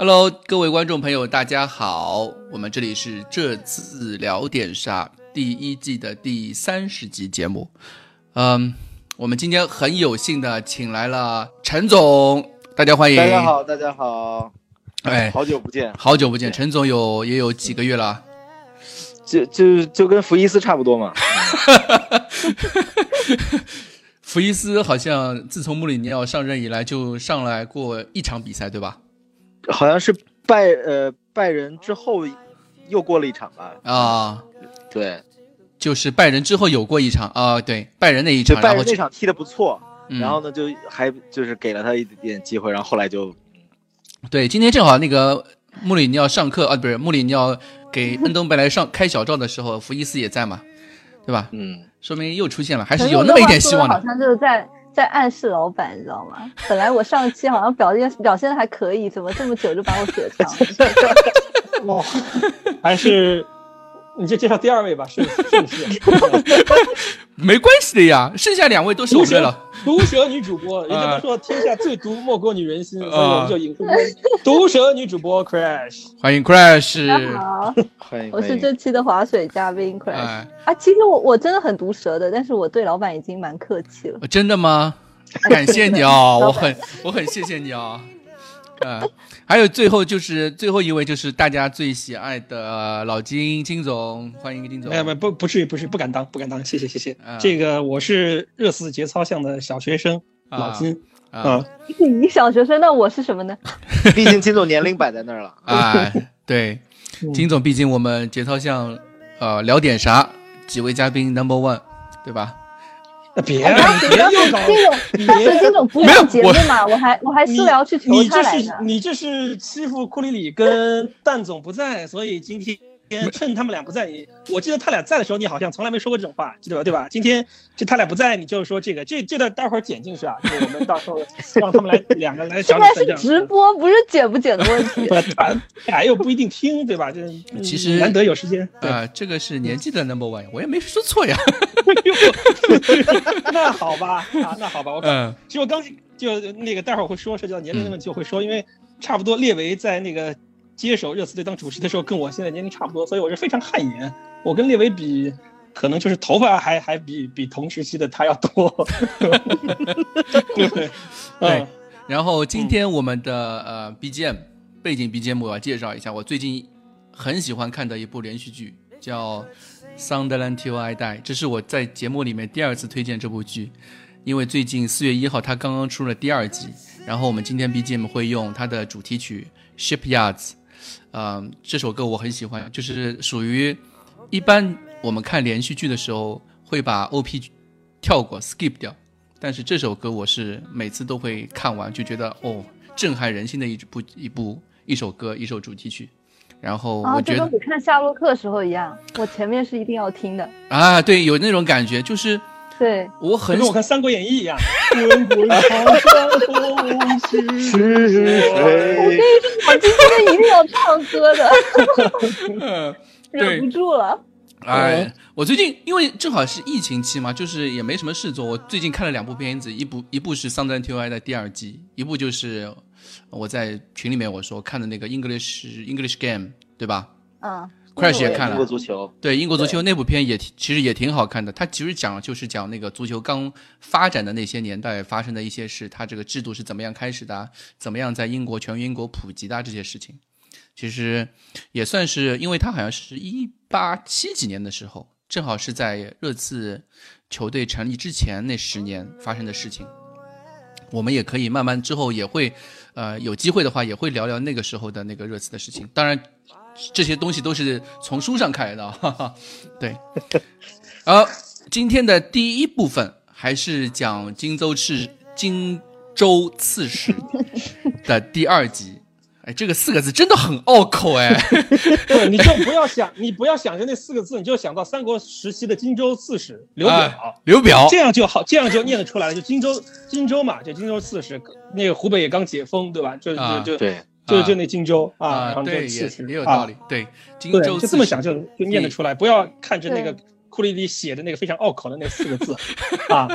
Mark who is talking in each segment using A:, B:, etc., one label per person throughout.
A: ？Hello，各位观众朋友，大家好，我们这里是这次聊点啥第一季的第三十集节目。嗯，我们今天很有幸的请来了陈总，大家欢迎。
B: 大家好，大家好。
A: 哎，
B: 好久不见，
A: 好久不见，陈总有也有几个月了。
B: 就就就跟福伊斯差不多嘛。
A: 福伊斯好像自从穆里尼奥上任以来，就上来过一场比赛，对吧？
B: 好像是拜呃拜仁之后又过了一场吧？
A: 啊，
B: 对，
A: 就是拜仁之后有过一场啊，对，拜仁那一场，
B: 拜仁那场踢的不错，然后呢就还就是给了他一点机会，然后后来就，
A: 对，今天正好那个穆里尼奥上课啊，不是穆里尼奥给恩东贝莱上开小灶的时候，福伊斯也在嘛，对吧？
B: 嗯。
A: 说明又出现了，还是有那么一点希望
C: 的。好像就是在在暗示老板，你知道吗？本来我上期好像表现表现的还可以，怎么这么久就把我雪藏？
D: 哦，还是。你就介绍第二位吧，是是不是？
A: 没关系的呀，剩下两位都是我们了。
D: 毒舌女主播，人家都说天下最毒莫过女人心，所以我们就引出毒舌女主播 Crash，
A: 欢迎 Crash。
C: 大家好，
B: 欢迎，
C: 我是这期的划水嘉宾 Crash。啊，其实我我真的很毒舌的，但是我对老板已经蛮客气了。
A: 真的吗？感谢你哦，我很我很谢谢你哦。嗯，还有最后就是最后一位就是大家最喜爱的老金金总，欢迎金总。
D: 没有没有不不至于不是不敢当不敢当，谢谢谢谢。这个我是热刺节操项的小学生老金啊。
C: 你小学生，那我是什么呢？
B: 毕竟金总年龄摆在那儿了。
A: 啊，对，金总，毕竟我们节操项呃聊点啥？几位嘉宾 number one，对吧？
D: 别，别又搞，
C: 当时金总不上节目嘛，我还我还私聊去求他
D: 来的。你这是欺负库里里跟蛋总不在，所以今天。趁他们俩不在，你我记得他俩在的时候，你好像从来没说过这种话，记得吧？对吧？今天就他俩不在，你就说这个，这这段待会儿剪进去啊，就我们到时候 让他们来两个来讲。
C: 现在是直播，不是剪不剪的问题。
D: 俩又不一定听，对吧？这
A: 其实
D: 难得有时间
A: 啊，这个是年纪的 number one，我也没说错呀。
D: 那好吧，啊，那好吧，我嗯，其实我刚就那个待会儿会说涉及到年龄的问题，我会说，因为差不多列维在那个。接手热刺队当主持的时候，跟我现在年龄差不多，所以我是非常汗颜。我跟列维比，可能就是头发还 还比比同时期的他要多。对
A: 对。然后今天我们的呃 BGM 背景 BGM 我要介绍一下，我最近很喜欢看的一部连续剧，叫《Sunderland Till I Die》，这是我在节目里面第二次推荐这部剧，因为最近四月一号它刚刚出了第二集，然后我们今天 BGM 会用它的主题曲《Shipyards》。嗯，这首歌我很喜欢，就是属于一般我们看连续剧的时候会把 OP 跳过 skip 掉，但是这首歌我是每次都会看完，就觉得哦，震撼人心的一部一部一首歌一首主题曲。然后我觉得
C: 跟你看夏洛克时候一样，我前面是一定要听的
A: 啊，对，有那种感觉，就是。
C: 对，
A: 我很
D: 跟我看《三国演义》一样。
C: 滚滚长江东去是谁？我跟你说，我今天一定要唱歌的，忍不住了。
A: 哎，我最近因为正好是疫情期嘛，就是也没什么事做。我最近看了两部片子，一部一部是《桑德兰 T Y》的第二季，一部就是我在群里面我说看的那个《English English Game》，对吧？
C: 嗯。
A: Crash 也看了，
B: 英国足球
A: 对英国足球那部片也其实也挺好看的。它其实讲就是讲那个足球刚发展的那些年代发生的一些事，它这个制度是怎么样开始的，怎么样在英国全英国普及的这些事情。其实也算是，因为它好像是一八七几年的时候，正好是在热刺球队成立之前那十年发生的事情。我们也可以慢慢之后也会，呃，有机会的话也会聊聊那个时候的那个热刺的事情。当然。这些东西都是从书上看来的，哈哈，对。呃，今天的第一部分还是讲荆州刺荆州刺史的第二集。哎，这个四个字真的很拗口哎。
D: 对，你就不要想，你不要想着那四个字，你就想到三国时期的荆州刺史刘表。
A: 刘表，
D: 这样就好，这样就念得出来了。就荆州，荆州嘛，就荆州刺史。那个湖北也刚解封，对吧？就就就
B: 对。
D: 就就那荆州
A: 啊，对，也也有道理。对，荆州
D: 就这么想就就念得出来，不要看着那个库里里写的那个非常拗口的那四个字 啊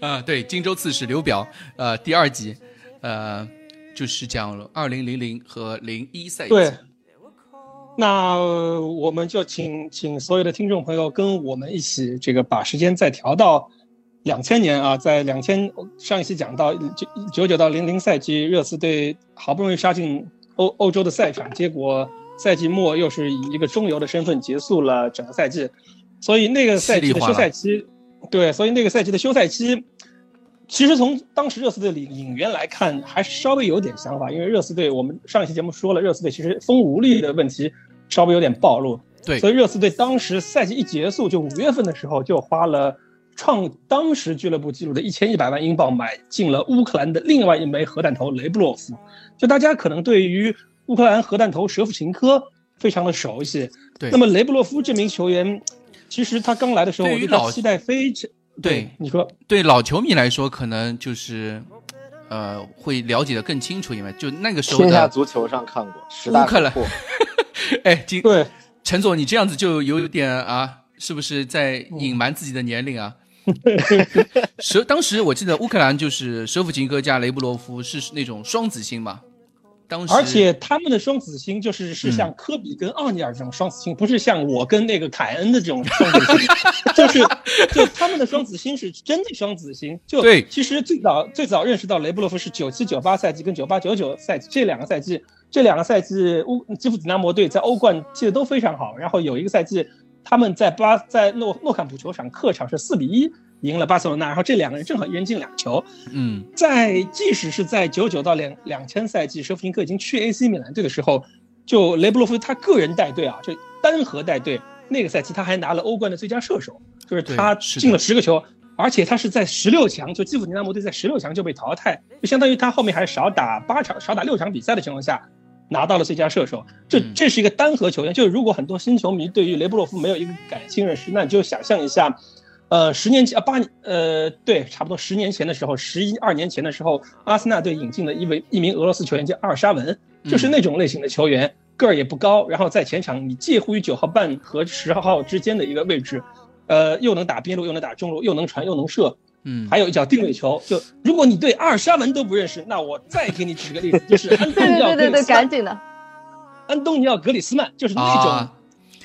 A: 啊，对，荆州刺史刘表，呃，第二集，呃，就是讲了二零零零和零一赛季。
D: 对，那我们就请请所有的听众朋友跟我们一起，这个把时间再调到两千年啊，在两千上一期讲到九九九到零零赛季，热刺队好不容易杀进欧欧洲的赛场，结果。赛季末又是以一个中游的身份结束了整个赛季，所以那个赛季的休赛期，对，所以那个赛季的休赛期，其实从当时热刺队里引援来看，还是稍微有点想法，因为热刺队我们上一期节目说了，热刺队其实锋无力的问题稍微有点暴露，
A: 对，
D: 所以热刺队当时赛季一结束，就五月份的时候就花了创当时俱乐部纪录的一千一百万英镑买进了乌克兰的另外一枚核弹头雷布洛夫，就大家可能对于。乌克兰核弹头舍甫琴科非常的熟悉，
A: 对。
D: 那么雷布洛夫这名球员，其实他刚来的时候，我对他期待非常。
A: 对，
D: 你说，
A: 对老球迷来说，可能就是，呃，会了解的更清楚，因为就那个时候
B: 天下足球上看过
A: 乌克兰。哎，
D: 对，
A: 陈总，你这样子就有点啊，是不是在隐瞒自己的年龄啊？舍当时我记得乌克兰就是舍甫琴科加雷布罗夫是那种双子星嘛。
D: 而且他们的双子星就是是像科比跟奥尼尔这种双子星，不是像我跟那个凯恩的这种双子星，就是就他们的双子星是真的双子星。就
A: 对，
D: 其实最早最早认识到雷布洛夫是九七九八赛季跟九八九九赛季这两个赛季，这两个赛季乌基辅迪纳摩队在欧冠踢的都非常好。然后有一个赛季他们在巴在诺诺坎普球场客场是四比一。赢了巴塞罗那，然后这两个人正好一人进两球。
A: 嗯，
D: 在即使是在九九到两两千赛季，舍甫琴科已经去 AC 米兰队的时候，就雷布洛夫他个人带队啊，就单核带队，那个赛季他还拿了欧冠的最佳射手，就是他进了十个球，而且他是在十六强，就基辅迪纳摩队在十六强就被淘汰，就相当于他后面还少打八场、少打六场比赛的情况下，拿到了最佳射手。这这是一个单核球员，就是如果很多新球迷对于雷布洛夫没有一个感性认识，那你就想象一下。呃，十年前啊，八年，呃，对，差不多十年前的时候，十一二年前的时候，阿森纳队引进了一位一名俄罗斯球员叫阿尔沙文，就是那种类型的球员，个儿也不高，然后在前场你介乎于九号半和十号之间的一个位置，呃，又能打边路，又能打中路，又能传又能射，
A: 嗯，
D: 还有一脚定位球。就如果你对阿尔沙文都不认识，那我再给你举个例子，就是 安东尼奥格里斯曼，安东尼奥格里斯曼就是那种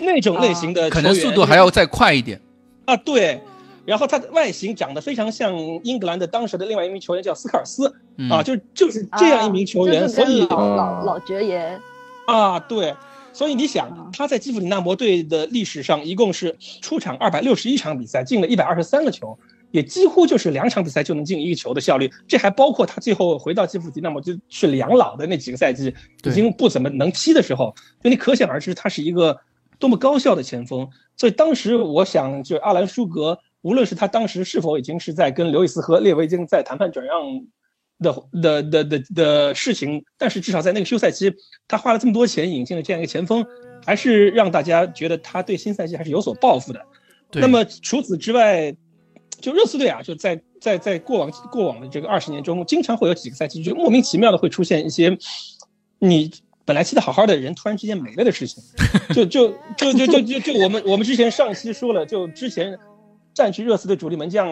D: 那种类型的，
A: 可能速度还要再快一点
D: 啊，对。然后他的外形长得非常像英格兰的当时的另外一名球员，叫斯科尔斯啊，就就是这样一名球员，所以
C: 老老爵爷
D: 啊，对，所以你想他在基辅里纳摩队的历史上一共是出场二百六十一场比赛，进了一百二十三个球，也几乎就是两场比赛就能进一个球的效率。这还包括他最后回到基辅迪纳摩就去养老的那几个赛季，已经不怎么能踢的时候，就你可想而知他是一个多么高效的前锋。所以当时我想，就阿兰舒格。无论是他当时是否已经是在跟刘易斯和列维京在谈判转让的的的的的事情，但是至少在那个休赛期，他花了这么多钱引进了这样一个前锋，还是让大家觉得他对新赛季还是有所抱负的。那么除此之外，就热刺队啊，就在在在过往过往的这个二十年中，经常会有几个赛季就莫名其妙的会出现一些你本来踢得好好的人突然之间没了的事情。就就就就就就就我们我们之前上一期说了，就之前。占据热刺队主力门将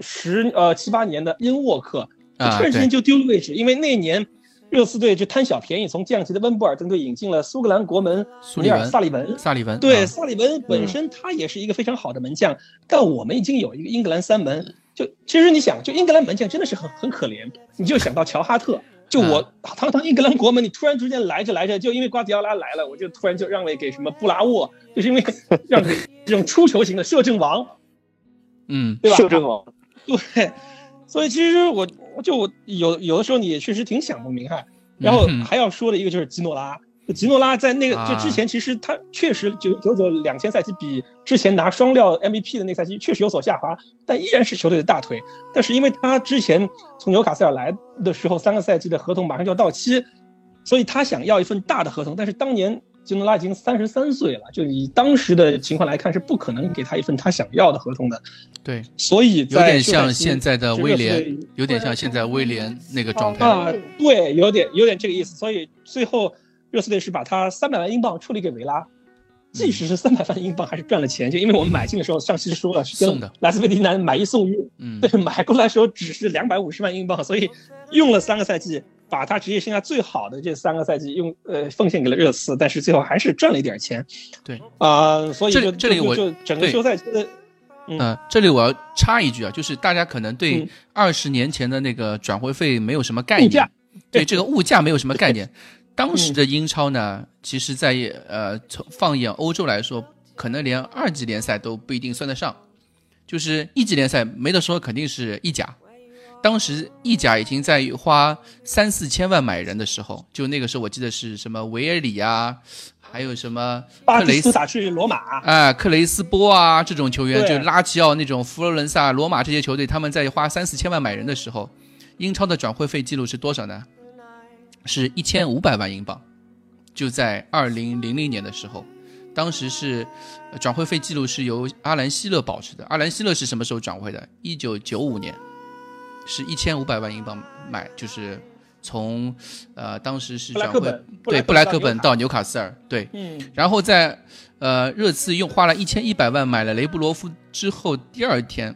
D: 十呃七八年的恩沃克，突然之间就丢了位置，因为那年热刺队就贪小便宜，从降级的温布尔登队引进了苏格兰国门尼尔萨里文。
A: 萨里文
D: 对萨里文本身他也是一个非常好的门将，但我们已经有一个英格兰三门，就其实你想，就英格兰门将真的是很很可怜，你就想到乔哈特，就我堂堂英格兰国门，你突然之间来着来着，就因为瓜迪奥拉来了，我就突然就让位给什么布拉沃，就是因为让给这种出球型的摄政王。
A: 嗯，
D: 对吧？
B: 摄政王，
D: 对，所以其实我就我有有的时候你也确实挺想不明白。然后还要说的一个就是吉诺拉，吉诺拉在那个就之前其实他确实九九九两千赛季比之前拿双料 MVP 的那赛季确实有所下滑，但依然是球队的大腿。但是因为他之前从纽卡斯尔来的时候三个赛季的合同马上就要到期，所以他想要一份大的合同，但是当年。吉诺拉已经三十三岁了，就以当时的情况来看，是不可能给他一份他想要的合同的。
A: 对，
D: 所以
A: 有点像现在的威廉，有点像现在威廉那个状态
D: 啊。对，有点有点这个意思。所以最后热刺队是把他三百万英镑处理给维拉，即使是三百万英镑，还是赚了钱。就因为我们买进的时候，上期说了是
A: 跟
D: 莱斯费迪南买一送一，
A: 嗯，
D: 对，买过来的时候只是两百五十万英镑，所以用了三个赛季，把他职业生涯最好的这三个赛季用呃奉献给了热刺，但是最后还是赚了一点钱。
A: 对
D: 啊，所以
A: 这里这里我
D: 就整个休赛期的，
A: 嗯，这里我要插一句啊，就是大家可能对二十年前的那个转会费没有什么概念，对这个物价没有什么概念。当时的英超呢，其实，在呃，从放眼欧洲来说，可能连二级联赛都不一定算得上，就是一级联赛没得说，肯定是意甲。当时意甲已经在花三四千万买人的时候，就那个时候，我记得是什么维尔里啊，还有什么
D: 巴雷斯打去罗马
A: 啊，克雷斯波啊这种球员，就拉齐奥那种佛罗伦萨、罗马这些球队，他们在花三四千万买人的时候，英超的转会费记录是多少呢？是一千五百万英镑，就在二零零零年的时候，当时是转会费记录是由阿兰希勒保持的。阿兰希勒是什么时候转会的？一九九五年，是一千五百万英镑买，就是从呃当时是转会对布莱克本到纽卡斯尔，对，
D: 嗯，
A: 然后在呃热刺用花了一千一百万买了雷布罗夫之后，第二天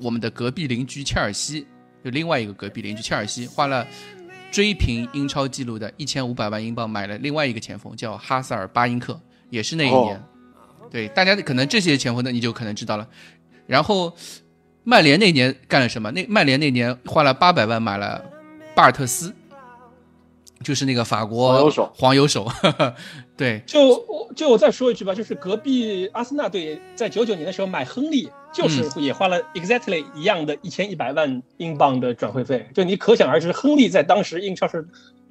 A: 我们的隔壁邻居切尔西，就另外一个隔壁邻居切尔西花了。追平英超纪录的一千五百万英镑买了另外一个前锋，叫哈萨尔巴因克，也是那一年。对，大家可能这些前锋呢，你就可能知道了。然后曼联那年干了什么？那曼联那年花了八百万买了巴尔特斯，就是那个法国
B: 黄油手。
A: 黄油手，对。
D: 就就我再说一句吧，就是隔壁阿森纳队在九九年的时候买亨利。就是也花了 exactly 一样的一千一百万英镑的转会费，就你可想而知，亨利在当时英超是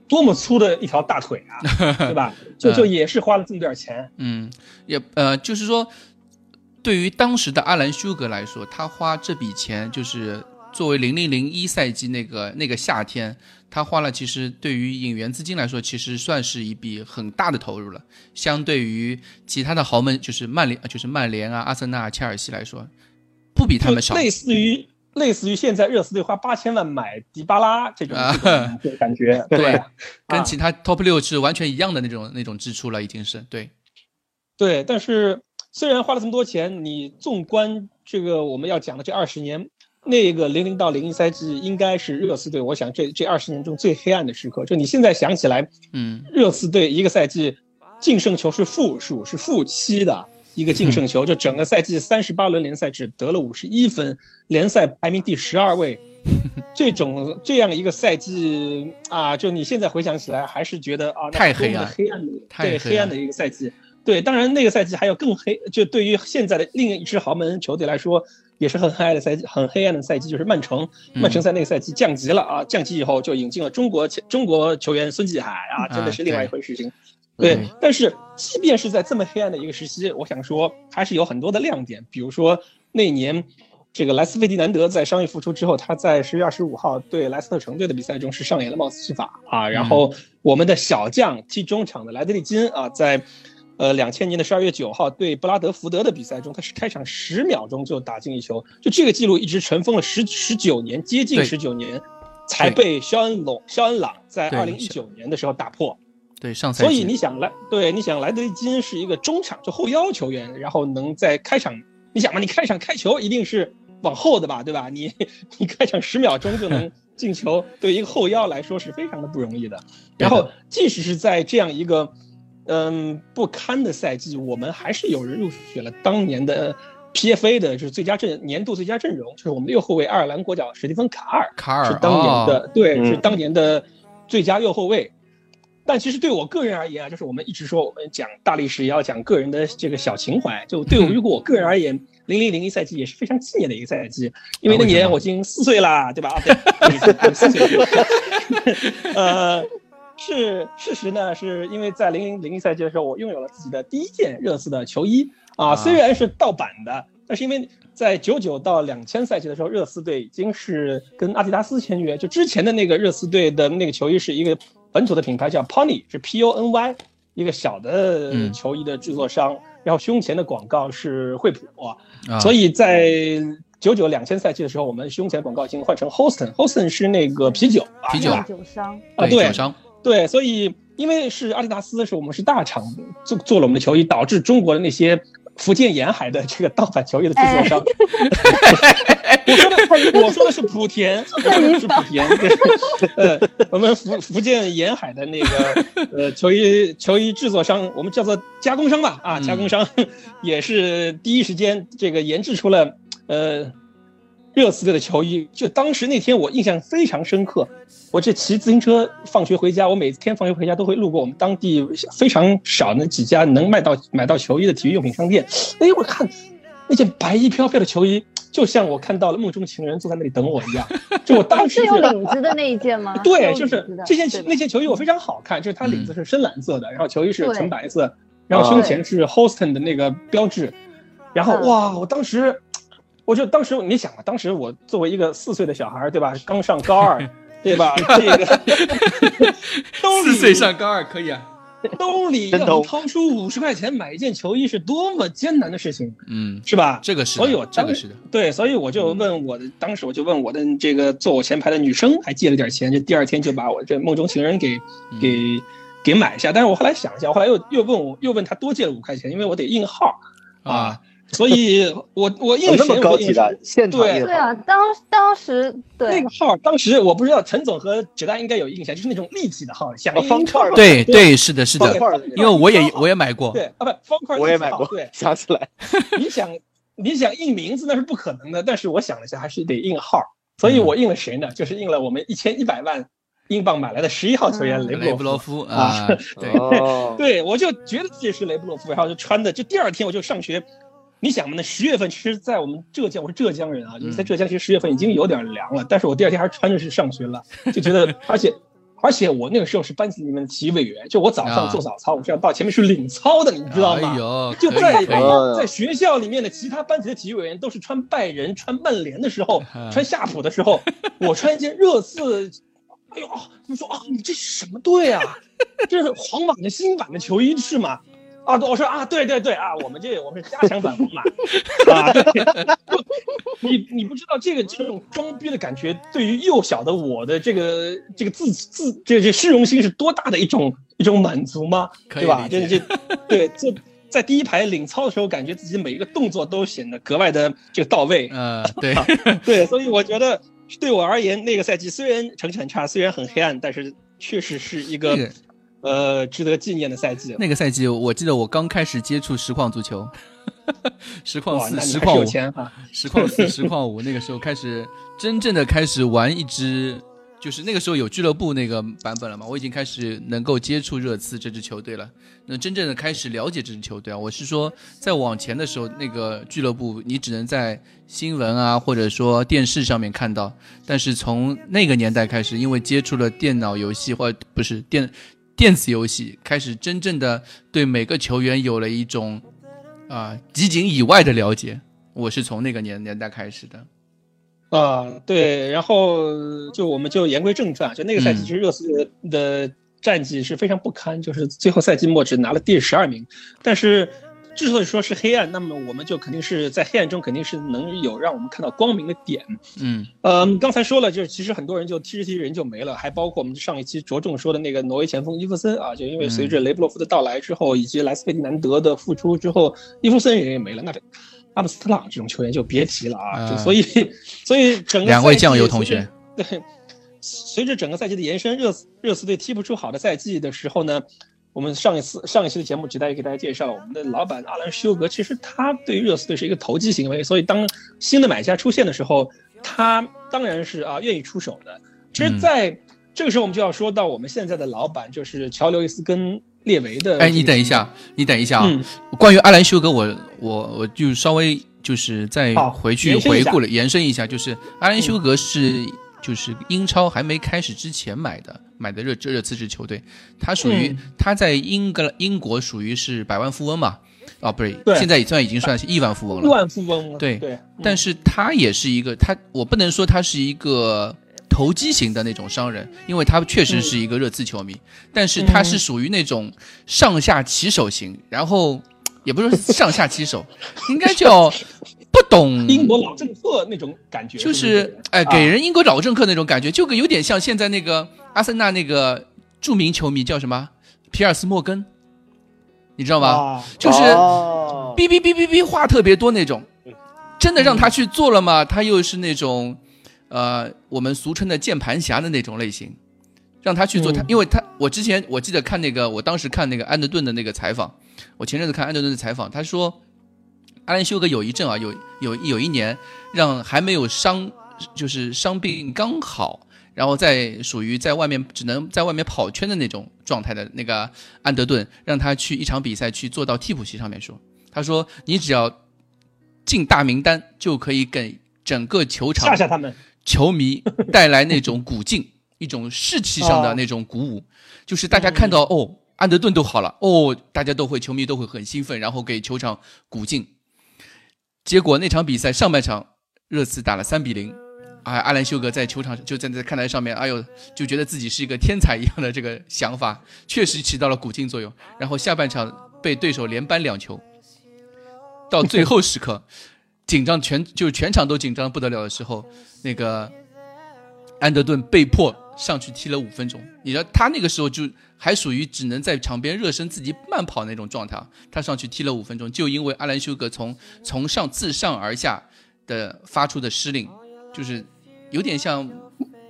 D: 多么粗的一条大腿啊，对吧？就就也是花了这么点钱。
A: 嗯，也呃，就是说，对于当时的阿兰休格来说，他花这笔钱，就是作为零零零一赛季那个那个夏天，他花了，其实对于引援资金来说，其实算是一笔很大的投入了。相对于其他的豪门，就是曼联，就是曼联啊、阿森纳、切尔西来说。不比他们少，
D: 类似于类似于现在热刺队花八千万买迪巴拉这种啊 感觉，对，
A: 跟其他 top 六是完全一样的那种那种支出了，已经是对，
D: 对。但是虽然花了这么多钱，你纵观这个我们要讲的这二十年，那个零零到零一赛季应该是热刺队，我想这这二十年中最黑暗的时刻。就你现在想起来，
A: 嗯，
D: 热刺队一个赛季净胜球是负数，是负七的。一个净胜球，就整个赛季三十八轮联赛只得了五十一分，联赛排名第十二位。这种这样一个赛季啊，就你现在回想起来，还是觉得啊，
A: 太黑
D: 暗，黑暗的，
A: 对
D: 黑暗的一个赛季。对，当然那个赛季还有更黑，就对于现在的另一支豪门球队来说，也是很黑暗的赛季，很黑暗的赛季，就是曼城。曼城在那个赛季降级了啊，降级以后就引进了中国中国球员孙继海啊，真的是另外一回事情。对，但是即便是在这么黑暗的一个时期，我想说还是有很多的亮点。比如说那年，这个莱斯费迪南德在伤愈复出之后，他在十月二十五号对莱斯特城队的比赛中是上演了帽子戏法啊。然后我们的小将踢中场的莱德利金啊，在呃两千年的十二月九号对布拉德福德的比赛中，他是开场十秒钟就打进一球，就这个记录一直尘封了十十九年，接近十九年，才被肖恩隆肖恩朗在二零一九年的时候打破。
A: 对上赛
D: 季，所以你想来，对你想莱德利金是一个中场就后腰球员，然后能在开场，你想嘛，你开场开球一定是往后的吧，对吧？你你开场十秒钟就能 进球，对一个后腰来说是非常的不容易的。然后即使是在这样一个嗯不堪的赛季，我们还是有人入选了当年的 PFA 的就是最佳阵年度最佳阵容，就是我们的右后卫爱尔兰国脚史蒂芬卡尔，
A: 卡尔
D: 是当年的对，是当年的最佳右后卫。但其实对我个人而言啊，就是我们一直说我们讲大历史也要讲个人的这个小情怀。就对我，如果我个人而言，零零零一赛季也是非常纪念的一个赛季，因为那年我已经四岁啦，对吧？啊，对，四岁。呃，是事实呢，是因为在零零零一赛季的时候，我拥有了自己的第一件热刺的球衣。啊，虽然是盗版的，但是因为在九九到两千赛季的时候，热刺队已经是跟阿迪达斯签约，就之前的那个热刺队的那个球衣是一个。本土的品牌叫 Pony，是 P O N Y，一个小的球衣的制作商。然后胸前的广告是惠普，所以在九九两千赛季的时候，我们胸前广告已经换成 Houston，Houston 是那个啤酒
A: 啤酒
C: 酒商。
D: 啊，对
A: 商
D: 对，所以。因为是阿迪达斯是我们是大厂做做了我们的球衣，导致中国的那些福建沿海的这个盗版球衣的制作商，我说的我说的是莆田，我说的是莆田，呃，我们福福建沿海的那个呃球衣球衣制作商，我们叫做加工商吧，啊，加工商也是第一时间这个研制出了呃。热刺队的球衣，就当时那天我印象非常深刻。我这骑自行车放学回家，我每天放学回家都会路过我们当地非常少那几家能卖到买到球衣的体育用品商店。哎，我看那件白衣飘飘的球衣，就像我看到了梦中情人坐在那里等我一样。就我当时
C: 是有领子的那一件吗？
D: 对，就是这件那件球衣我非常好看，就是它领子是深蓝色的，然后球衣是纯白色，然后胸前是 Houston 的那个标志。然后哇，我当时。我就当时你想啊，当时我作为一个四岁的小孩，对吧？刚上高二，对吧？这个
A: 四岁上高二可以啊，
D: 兜里要掏出五十块钱买一件球衣是多么艰难的事情，
A: 嗯，
D: 是吧？
A: 这个是，
D: 所以我
A: 这个是的，
D: 对，所以我就问我的，当时我就问我的这个坐我前排的女生，还借了点钱，就第二天就把我这梦中情人给给给买下。但是我后来想一下，我后来又又问我又问他多借了五块钱，因为我得印号啊。所以，我我印
B: 那么高级的现场
C: 对对啊，当当时对。
D: 那个号，当时我不知道陈总和芷丹应该有印象，就是那种立体的号，像
B: 方块
A: 对对是的是的，因为我也我也买过，
D: 对啊不方块
B: 我也买过，
D: 对
B: 想起来，
D: 你想你想印名字那是不可能的，但是我想了一下，还是得印号，所以我印了谁呢？就是印了我们一千一百万英镑买来的十一号球员雷布
A: 罗夫啊，对
D: 对，我就觉得自己是雷布罗夫，然后就穿的，就第二天我就上学。你想嘛？那十月份其实，在我们浙江，我是浙江人啊，就是在浙江，其实十月份已经有点凉了。但是我第二天还是穿着去上学了，就觉得，而且，而且我那个时候是班级里面的体育委员，就我早上做早操，我是要到前面去领操的，你知道吗？就在在学校里面的其他班级的体育委员都是穿拜仁、穿曼联的时候，穿夏普的时候，我穿一件热刺，哎呦，你说啊，你这什么队啊？这是皇马的新版的球衣是吗？啊，我说啊，对对对啊，我们这我们是加强版嘛，啊，你你不知道这个这种装逼的感觉，对于幼小的我的这个这个自自这这虚荣心是多大的一种一种满足吗？对吧？这这对这在第一排领操的时候，感觉自己每一个动作都显得格外的这个到位。
A: 呃，对
D: 对，所以我觉得对我而言，那个赛季虽然成绩很差，虽然很黑暗，但是确实是一个。呃，值得纪念的赛季。
A: 那个赛季，我记得我刚开始接触实况足球，实况四、实况五、实况四、实况五。那个时候开始真正的开始玩一支，就是那个时候有俱乐部那个版本了嘛。我已经开始能够接触热刺这支球队了，那真正的开始了解这支球队啊。我是说，在往前的时候，那个俱乐部你只能在新闻啊，或者说电视上面看到。但是从那个年代开始，因为接触了电脑游戏或不是电。电子游戏开始真正的对每个球员有了一种啊集锦以外的了解，我是从那个年年代开始的，
D: 啊对，然后就我们就言归正传，就那个赛季其实热刺的战绩是非常不堪，就是最后赛季末只拿了第十二名，但是。之所以说是黑暗，那么我们就肯定是在黑暗中肯定是能有让我们看到光明的点。
A: 嗯，
D: 呃，刚才说了，就是其实很多人就踢着踢着人就没了，还包括我们上一期着重说的那个挪威前锋伊夫森啊，就因为随着雷布洛夫的到来之后，以及莱斯佩迪南德的复出之后，伊夫森人也没了，那阿姆斯特朗这种球员就别提了啊。就所以，所以整个
A: 两位酱油同学，
D: 对，随着整个赛季的延伸，热热刺队踢不出好的赛季的时候呢。我们上一次上一期的节目，只大也给大家介绍了我们的老板阿兰休格。其实他对热刺队是一个投机行为，所以当新的买家出现的时候，他当然是啊愿意出手的。其实在这个时候，我们就要说到我们现在的老板，就是乔刘易斯跟列维的。
A: 哎，你等一下，你等一下啊！关于阿兰休格，我我我就稍微就是再回去回顾了，延伸一下，就是阿兰休格是。就是英超还没开始之前买的，买的热热刺支球队，他属于他在英格英国属于是百万富翁嘛？哦，不是，现在也算已经算是亿万富翁了。亿
D: 万富翁了，
A: 对
D: 对。
A: 但是他也是一个，他我不能说他是一个投机型的那种商人，因为他确实是一个热刺球迷，但是他是属于那种上下其手型，然后也不是上下其手，应该叫。不懂。
D: 英国老政客那种感觉，
A: 就是哎，给人英国老政客那种感觉，就跟有点像现在那个阿森纳那个著名球迷叫什么？皮尔斯莫根，你知道吗？就是哔哔哔哔哔话特别多那种，真的让他去做了吗？他又是那种，呃，我们俗称的键盘侠的那种类型，让他去做他，因为他我之前我记得看那个，我当时看那个安德顿的那个采访，我前阵子看安德顿的采访，他说，阿兰休格有一阵啊，有有有一年让还没有伤，就是伤病刚好。然后在属于在外面只能在外面跑圈的那种状态的那个安德顿，让他去一场比赛去坐到替补席上面说，他说你只要进大名单就可以给整个球场
D: 吓吓他们
A: 球迷带来那种鼓劲，一种士气上的那种鼓舞，就是大家看到哦安德顿都好了哦，大家都会球迷都会很兴奋，然后给球场鼓劲。结果那场比赛上半场热刺打了三比零。啊，阿兰修格在球场就站在看台上面，哎呦，就觉得自己是一个天才一样的这个想法，确实起到了鼓劲作用。然后下半场被对手连扳两球，到最后时刻，紧张全就是全场都紧张不得了的时候，那个安德顿被迫上去踢了五分钟。你知道他那个时候就还属于只能在场边热身，自己慢跑那种状态，他上去踢了五分钟，就因为阿兰修格从从上自上而下的发出的施令。就是有点像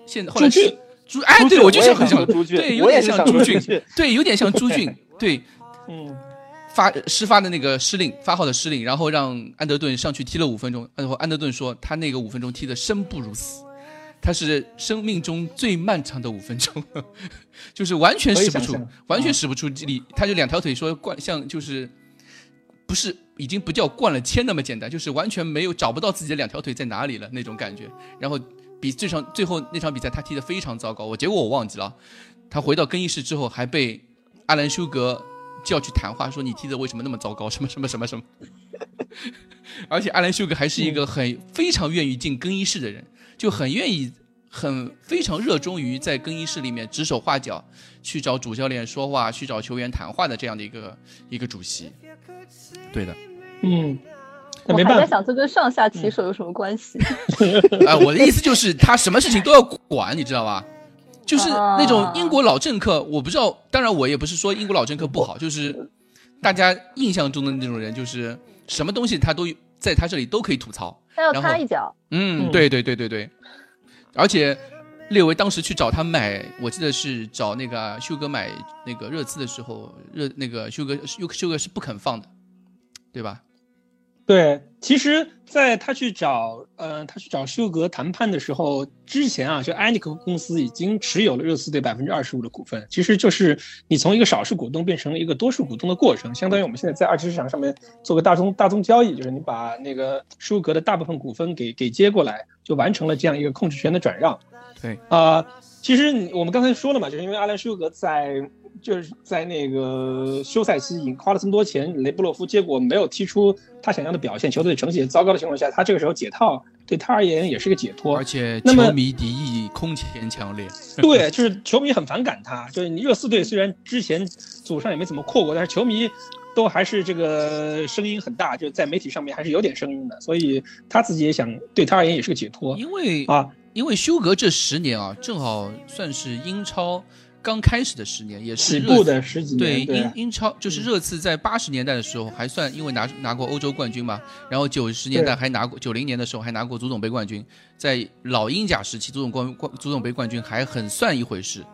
A: 现后来是朱哎，对我就是很像
B: 朱俊，
A: 对，有点像
B: 朱
A: 俊，对，有点像朱俊，对，
D: 嗯，
A: 发施发的那个施令发号的施令，然后让安德顿上去踢了五分钟，然后安德顿说他那个五分钟踢的生不如死，他是生命中最漫长的五分钟，就是完全使不出，完全使不出力，他就两条腿说惯像就是不是。已经不叫灌了铅那么简单，就是完全没有找不到自己的两条腿在哪里了那种感觉。然后比这场最后那场比赛他踢得非常糟糕，我结果我忘记了。他回到更衣室之后还被阿兰修格叫去谈话，说你踢的为什么那么糟糕？什么什么什么什么。而且阿兰修格还是一个很非常愿意进更衣室的人，就很愿意很非常热衷于在更衣室里面指手画脚，去找主教练说话，去找球员谈话的这样的一个一个主席。对的。
D: 嗯，
C: 我还在想这跟上下其手有什么关系？
A: 啊，我的意思就是他什么事情都要管，你知道吧？就是那种英国老政客，我不知道。当然，我也不是说英国老政客不好，就是大家印象中的那种人，就是什么东西他都在他这里都可以吐槽，
C: 他要插一脚。
A: 嗯，对对对对对。而且列维当时去找他买，我记得是找那个修哥买那个热刺的时候，热那个修哥修修哥是不肯放的，对吧？
D: 对，其实，在他去找，呃，他去找舒格谈判的时候，之前啊，就安尼克公司已经持有了热刺队百分之二十五的股份，其实就是你从一个少数股东变成了一个多数股东的过程，相当于我们现在在二级市场上面做个大宗大宗交易，就是你把那个舒格的大部分股份给给接过来，就完成了这样一个控制权的转让。
A: 对，
D: 啊，其实我们刚才说了嘛，就是因为阿兰舒格在。就是在那个休赛期，已经花了这么多钱，雷布洛夫结果没有踢出他想要的表现，球队成绩也糟糕的情况下，他这个时候解套，对他而言也是个解脱。
A: 而且球迷敌意空前强烈。
D: 对，就是球迷很反感他。就是你热刺队虽然之前祖上也没怎么扩过，但是球迷都还是这个声音很大，就在媒体上面还是有点声音的。所以他自己也想，对他而言也是个解脱。
A: 因为
D: 啊，
A: 因为休格这十年啊，正好算是英超。刚开始的十年也是
D: 起步的十几年，
A: 对英英超就是热刺在八十年代的时候还算，因为拿拿过欧洲冠军嘛，然后九十年代还拿过九零年的时候还拿过足总杯冠军，在老英甲时期足总冠冠足总杯冠军还很算一回事。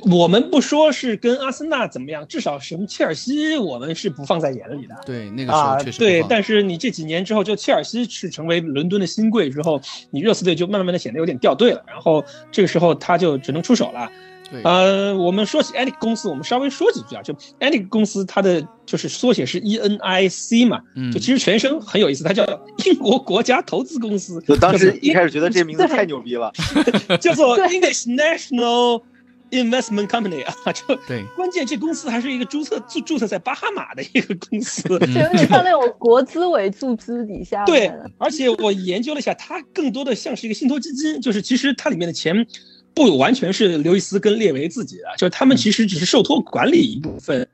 D: 我们不说是跟阿森纳怎么样，至少什么切尔西我们是不放在眼里的。
A: 对那个时候确实
D: 对，但是你这几年之后，就切尔西是成为伦敦的新贵之后，你热刺队就慢慢的显得有点掉队了，然后这个时候他就只能出手了。呃，我们说起 Enic 公司，我们稍微说几句啊。就 Enic 公司，它的就是缩写是 E N I C 嘛，就其实全称很有意思，它叫英国国家投资公司。
B: 就当时一开始觉得这名字太牛逼了，
D: 叫做 English National Investment Company 啊。就
A: 对，
D: 关键这公司还是一个注册注注册在巴哈马的一个公司，
C: 就有点像那种国资委注资底下。
D: 对，而且我研究了一下，它更多的像是一个信托基金，就是其实它里面的钱。不完全是刘易斯跟列维自己的，就是他们其实只是受托管理一部分，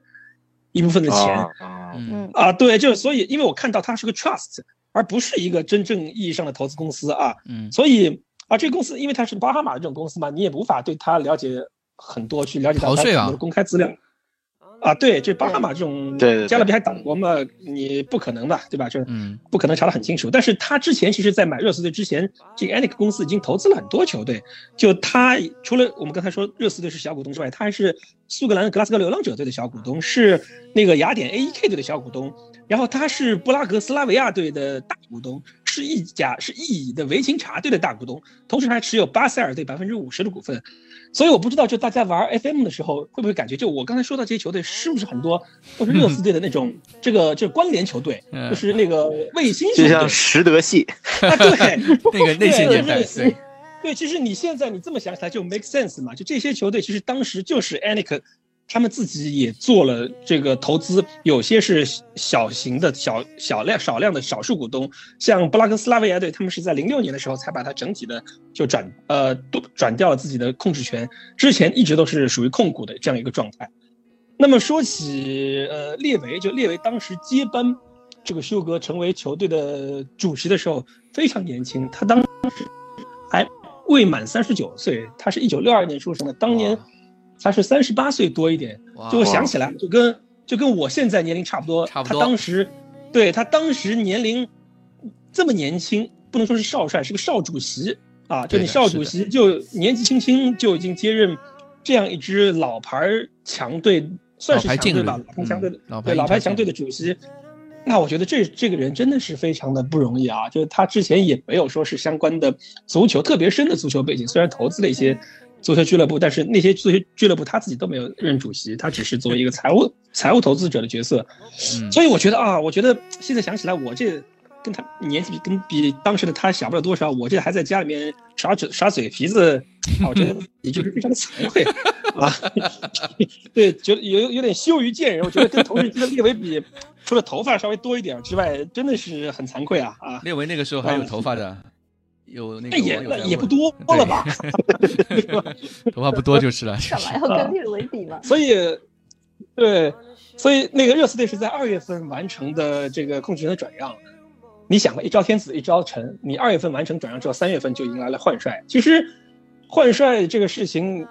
D: 一部分的钱。
C: 嗯
D: 啊，对，就是所以，因为我看到它是个 trust，而不是一个真正意义上的投资公司啊。
A: 嗯，
D: 所以啊，这个公司因为它是巴哈马的这种公司嘛，你也无法对它了解很多，去了解到它的公开资料。啊，对，这巴哈马这种加勒比海岛国嘛，你不可能吧，对吧？就是不可能查得很清楚。但是他之前其实，在买热刺队之前，这个 Anik 公司已经投资了很多球队。就他除了我们刚才说热刺队是小股东之外，他还是苏格兰格拉斯哥流浪者队的小股东，是那个雅典 AEK 队的小股东，然后他是布拉格斯拉维亚队的大股东，是一家是意乙的维琴察队的大股东，同时还持有巴塞尔队百分之五十的股份。所以我不知道，就大家玩 FM 的时候，会不会感觉，就我刚才说到这些球队，是不是很多都是热刺队的那种，这个这关联球队，就是那个卫星球队，
B: 就像实德系。
D: 啊，对，
A: 那个那些年代，对，
D: 对，其实你现在你这么想起来就 make sense 嘛，就这些球队其实当时就是 Anik。他们自己也做了这个投资，有些是小型的、小小量、少量的少数股东，像布拉格斯拉维亚队，他们是在零六年的时候才把它整体的就转呃都转掉了自己的控制权，之前一直都是属于控股的这样一个状态。那么说起呃列维，就列维当时接班这个休格成为球队的主席的时候非常年轻，他当时还未满三十九岁，他是一九六二年出生的，当年。他是三十八岁多一点，就我想起来，就跟就跟我现在年龄差不多。
A: 差不
D: 多。他当时，对他当时年龄这么年轻，不能说是少帅，是个少主席啊。就你少主席就年纪轻轻就已经接任这样一支老牌强队，算是强队吧，老牌强队的对老牌强队的主席。那我觉得这这个人真的是非常的不容易啊！就是他之前也没有说是相关的足球特别深的足球背景，虽然投资了一些。足球俱乐部，但是那些足球俱乐部他自己都没有任主席，他只是作为一个财务财务投资者的角色。所以我觉得啊，我觉得现在想起来，我这跟他年纪比跟比当时的他小不了多少，我这还在家里面耍嘴耍嘴皮子，我觉得也就是非常的惭愧 啊。对，觉得有有点羞于见人。我觉得跟同事跟列维比，除了头发稍微多一点之外，真的是很惭愧啊啊！
A: 列维那个时候还有头发的。有那
D: 也也不多了吧？
A: 头发不多就是了。
C: 干嘛要跟列维比嘛？
D: 所以，对，所以那个热刺队是在二月份完成的这个控制权的转让。你想吧，一朝天子一朝臣，你二月份完成转让之后，三月份就迎来了换帅。其实换帅这个事情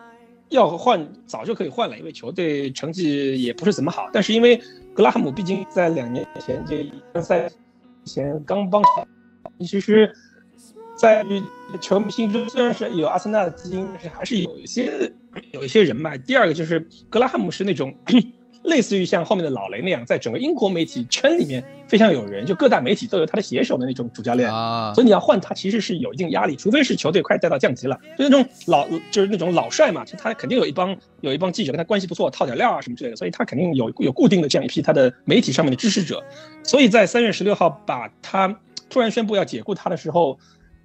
D: 要换早就可以换了，因为球队成绩也不是怎么好。但是因为格拉汉姆毕竟在两年前这赛前刚帮，其实。在于球迷心中，虽然是有阿森纳的基因，但是还是有一些有一些人脉。第二个就是格拉汉姆是那种 类似于像后面的老雷那样，在整个英国媒体圈里面非常有人，就各大媒体都有他的写手的那种主教练啊。所以你要换他，其实是有一定压力，除非是球队快带到降级了，就那种老就是那种老帅嘛，就他肯定有一帮有一帮记者跟他关系不错，套点料啊什么之类的，所以他肯定有有固定的这样一批他的媒体上面的支持者。所以在三月十六号把他突然宣布要解雇他的时候。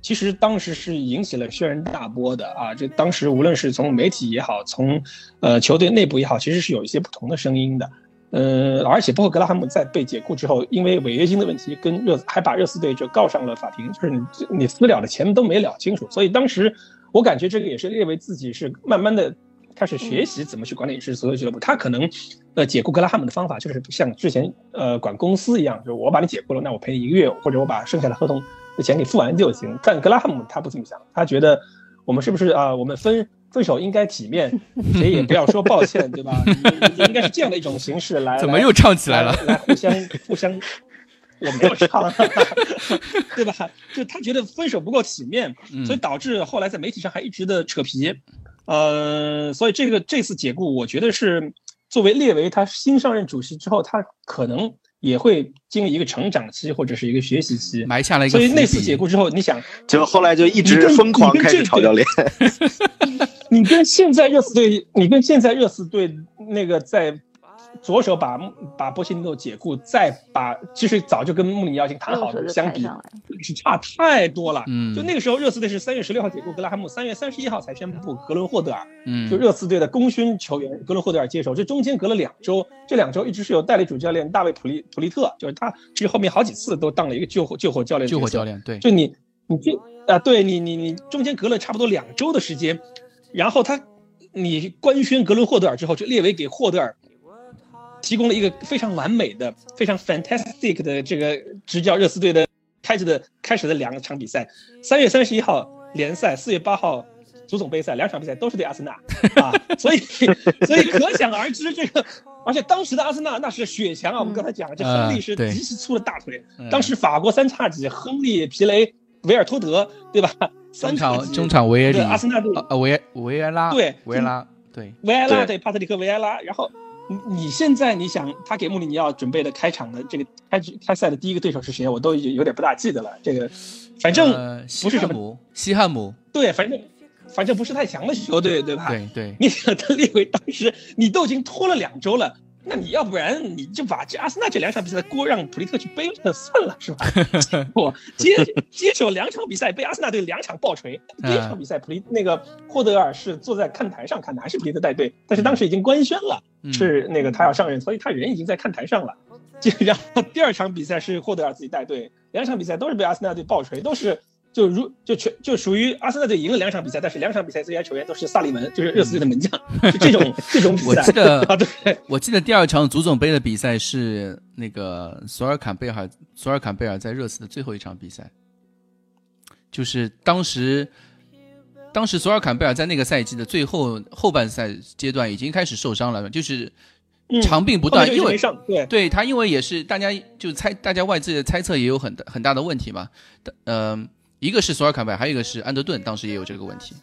D: 其实当时是引起了轩然大波的啊！这当时无论是从媒体也好，从呃球队内部也好，其实是有一些不同的声音的。呃，而且包括格拉汉姆在被解雇之后，因为违约金的问题，跟热还把热刺队就告上了法庭，就是你你私了的钱都没了清楚。所以当时我感觉这个也是列为自己是慢慢的开始学习怎么去管理一支足球俱乐部。他可能呃解雇格拉汉姆的方法就是像之前呃管公司一样，就是我把你解雇了，那我赔你一个月，或者我把剩下的合同。这钱给付完就行，但格拉汉姆他不这么想，他觉得我们是不是啊？我们分分手应该体面，谁也不要说抱歉，对吧？应该是这样的一种形式来。
A: 怎么又唱起来了？
D: 来互相互相，我没有唱，对吧？就他觉得分手不够体面，所以导致后来在媒体上还一直的扯皮。呃，所以这个这次解雇，我觉得是作为列维他新上任主席之后，他可能。也会经历一个成长期或者是一个学习期，
A: 埋下了一
D: 个。所以那次解雇之后，你想，
B: 就后来就一直疯狂开始炒教练。
D: 你跟现在热刺队，你跟现在热刺队那个在。左手把把波切蒂诺解雇，再把其实早就跟穆里尼奥已经谈好的相比，是差太多了。嗯，就那个时候热刺队是三月十六号解雇格拉汉姆，三月三十一号才宣布格伦霍德尔，嗯，就热刺队的功勋球员格伦霍德尔接手。这中间隔了两周，这两周一直是有代理主教练大卫普利普利特，就是他其实后面好几次都当了一个救火救火教练。
A: 救火教练，对，
D: 就你你这啊，对你你你中间隔了差不多两周的时间，然后他你官宣格伦霍德尔之后，就列为给霍德尔。提供了一个非常完美的、非常 fantastic 的这个执教热刺队的开始的开始的两场比赛，三月三十一号联赛，四月八号足总杯赛，两场比赛都是对阿森纳。啊，所以所以可想而知，这个而且当时的阿森纳那是血强啊，我们刚才讲了，这亨利是极其粗的大腿。
A: 嗯。
D: 当时法国三叉戟，亨利、皮雷、维尔托德，对吧？三
A: 中
D: 叉戟
A: 场中场维埃里，
D: 阿森纳队
A: 呃维维埃拉，
D: 对
A: 维埃拉，对。
D: 维埃拉
B: 对。
D: 对帕特里克维埃拉，然后你你现在你想他给穆里尼奥准备的开场的这个开开赛的第一个对手是谁？我都已经有点不大记得了。这个反正
A: 呃
D: 不是什么
A: 西汉姆，西汉姆，
D: 对，反正反正不是太强的球队，对吧？
A: 对对，
D: 你想他列为当时你都已经拖了两周了。那你要不然你就把这阿森纳这两场比赛的锅让普利特去背了算了，是吧？我接接手两场比赛被阿森纳队两场爆锤，第一场比赛普利那个霍德尔是坐在看台上看的，还是普利特带队，但是当时已经官宣了
A: 嗯
D: 是那个他要上任，所以他人已经在看台上了。就然后第二场比赛是霍德尔自己带队，两场比赛都是被阿森纳队爆锤，都是就如就全就属于阿森纳队赢了两场比赛，但是两场比赛最佳球员都是萨利文，就是热刺队的门将，是这种 这种比赛。
A: 我记得
D: 啊，对，
A: 我记得第二场足总杯的比赛是那个索尔坎贝尔，索尔坎贝尔在热刺的最后一场比赛，就是当时，当时索尔坎贝尔在那个赛季的最后后半赛阶段已经开始受伤了，就是
D: 嗯
A: 长病不断，因为
D: 上，对，
A: 对他，因为也是大家就猜，大家外界的猜测也有很大很大的问题嘛。呃，一个是索尔坎贝尔，还有一个是安德顿，当时也有这个问题。